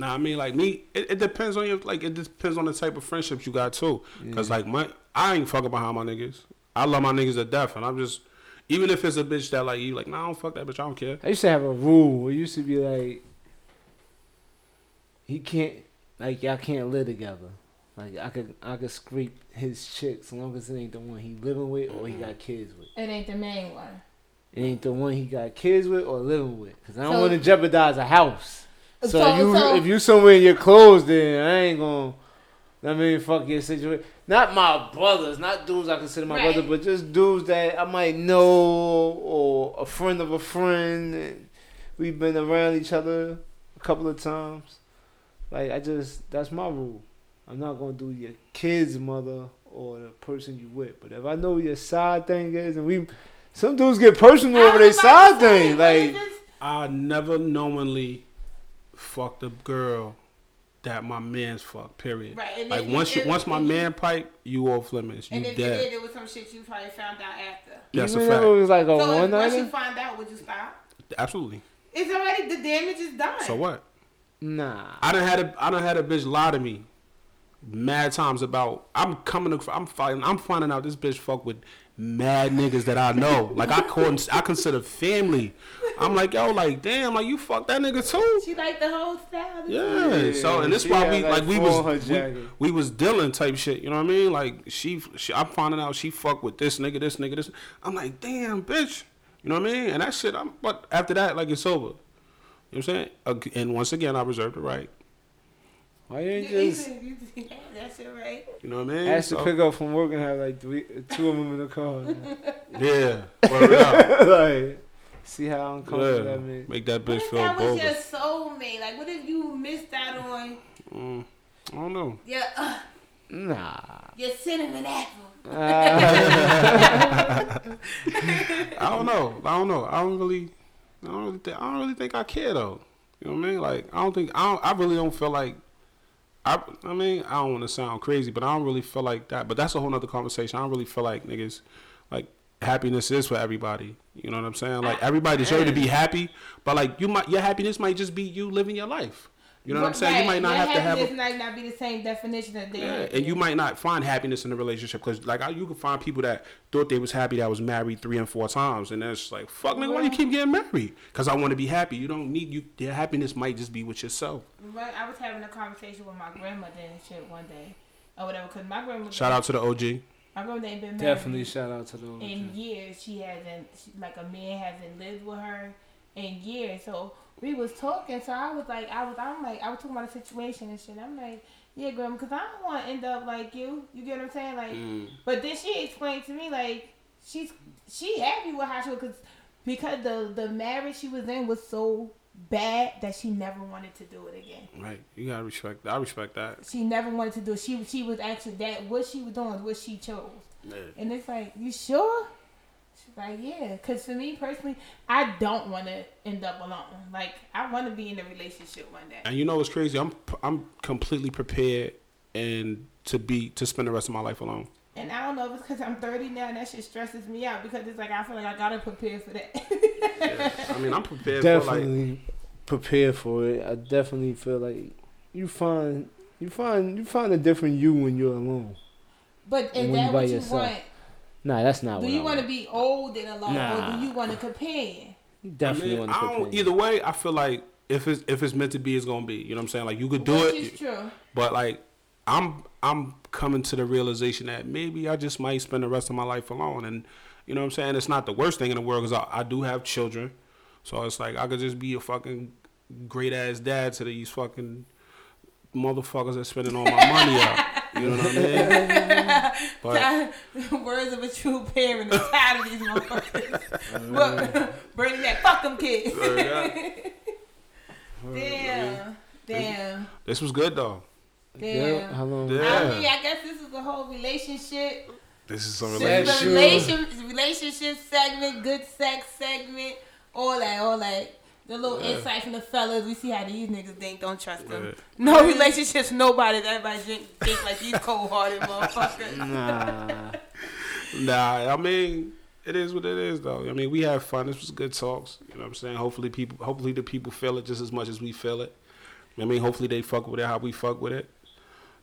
Nah, I mean, like me, it, it depends on your like. It depends on the type of friendships you got too. Cause like my, I ain't fucking behind my niggas. I love my niggas to death, and I'm just, even if it's a bitch that like you, like, nah, I don't fuck that bitch. I don't care.
I used to have a rule. It used to be like, he can't, like y'all can't live together. Like I could, I could scrape his chick so long as it ain't the one he living with or he got kids with.
It ain't the main one.
It ain't the one he got kids with or living with. Cause I don't
So-
want to jeopardize a house. So,
So-
if you
so-
if you somewhere in your clothes, then I ain't gonna. I mean, fuck your situation. Not my brothers, not dudes I consider my
Right.
brother, but just dudes that I might know or a friend of a friend. And we've been around each other a couple of times. Like I just, that's my rule. I'm not gonna do your kid's mother or the person you with. But if I know your side thing is, and we, some dudes get personal over their side thing. Like?
I never knowingly fucked a girl that my man's fucked. Period.
Right, and
Like
if you-
once you,
if-
once my man pipe, you off limits. You
And if you
dead.
did, it was some shit you probably found out after.
That's
even
a fact.
it was like a
so
one
if, once you find out, would you stop?
Absolutely.
It's already the damage is done.
So what?
Nah.
I done had a I done had a bitch lie to me, mad times about I'm coming I'm fighting I'm finding out this bitch fuck with mad niggas that I know like I call I consider family. I'm like yo like damn like you fuck that nigga too.
She like the whole style.
Yeah. So and this
she
why we
like,
like we
four on her
was we, we was dealing type shit. You know what I mean? Like she, she I'm finding out she fuck with this nigga, this nigga, this. I'm like damn bitch. You know what I mean? And that shit. I'm but after that like it's over. You know what I'm saying? And once again, I reserve the right.
Why you ain't
You,
just
you, you, that shit right.
You know what I mean?
ask to
So-
pick up from work and have like three, two of them in the car?
Yeah. Word
like, see how uncomfortable
Yeah.
that makes.
Make that
What
bitch
if
feel
that was your soulmate? Like, what if you missed out on
Mm, I don't know.
Yeah. uh,
Nah.
your cinnamon apple?
Uh,
I don't know. I don't know. I don't really. I don't really. Think, I don't really think I care though. You know what I mean? Like I don't think. I don't. I really don't feel like I, I mean, I don't want to sound crazy, but I don't really feel like that. But that's a whole nother conversation. I don't really feel like niggas, like happiness is for everybody. You know what I'm saying? Like everybody deserve to be happy, but like you might, your happiness might just be you living your life. You know what I'm saying? You might not
Your
have to have.
Happiness might not be the same definition of their
yeah, and you might not find happiness in a relationship because, like, you can find people that thought they was happy that was married three and four times, and then it's like, fuck, nigga, why you keep getting married? Because I want to be happy. You don't need you. Your happiness might just be with yourself.
Right, I was having a conversation with my grandmother and shit one day, or whatever. Cause my grandmother,
Shout out to the OG.
my grandmother ain't been married
Definitely shout out to those.
in years. She hasn't, like a man hasn't lived with her in years. So we was talking. So I was like, I was, I'm like, I was talking about the situation and shit. I'm like, yeah, grandma, cause I don't want to end up like you. You get what I'm saying? Like,
Mm.
but then she explained to me like she's she happy with how she was because because the the marriage she was in was so bad that she never wanted to do it again.
Right. You gotta respect. I respect that.
She never wanted to do it. She she was actually that what she was doing was what she chose.
Yeah.
And it's like, you sure? She's like, yeah. Cause for me personally, I don't want to end up alone. Like I want to be in a relationship one day.
And you know what's crazy? I'm I'm completely prepared and to be to spend the rest of my life alone.
And I don't know if it's because I'm 30 now and that shit stresses me out because it's like I feel like I gotta prepare for that.
I mean, I'm prepared for like
definitely prepare for it. I definitely feel like you find you find you find a different you when you're alone.
but is
When
that
you by
what you
yourself.
want?
Nah, that's not
Do
what
you want to be old and alone, or do you want a companion?
You
I
definitely
mean,
want
I
to
don't, either way, I feel like if it's if it's meant to be, it's gonna be. You know what I'm saying? Like you could do
Which
it,
is true.
but like I'm I'm coming to the realization that maybe I just might spend the rest of my life alone, and you know what I'm saying? It's not the worst thing in the world because I, I do have children, so it's like I could just be a fucking great ass dad to these fucking motherfuckers that's spending all my money out. You know what I mean? But
Words of a true parent. I'm tired of these motherfuckers. Look, bring that. Fuck them kids. Damn. Damn.
this was good though.
Yeah,
Damn.
how long?
Yeah.
I mean, I guess this is the whole relationship.
This is some
This
relationship.
relation, relationship segment, good sex segment, all that, all that. The little insight from the fellas. We see how these niggas think. Don't trust them.
Yeah.
No relationships, nobody. Everybody think, think like these cold hearted motherfuckers.
Nah,
Nah, I mean, it is what it is, though. I mean, we had fun. This was good talks. You know what I'm saying? Hopefully, people, hopefully the people feel it just as much as we feel it. I mean, hopefully they fuck with it how we fuck with it.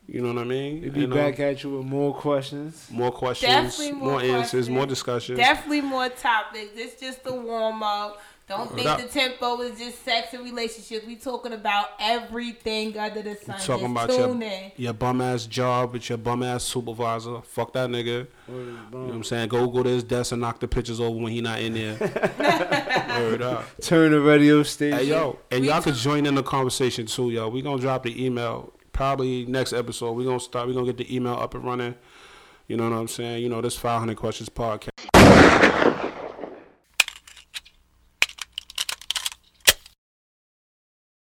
You know what I mean?
we'll be
You know,
back um, at you with more questions.
more questions,
Definitely
more,
more
answers,
questions.
more discussion.
Definitely more topics. This just the warm up. Don't think
Without-
the tempo is just sex and relationships. We talking about everything under the sun.
talking
just
about your-
in.
your bum ass job with your bum ass supervisor. Fuck that nigga. You know what. I'm saying? Go go to his desk and knock the pictures over when he not in there. Word up.
Turn the radio station.
Hey yo, and
We
y'all could join in the conversation too, yo. We gonna drop the email probably next episode. We gonna start. We gonna get the email up and running. You know what I'm saying? You know this 500 questions podcast.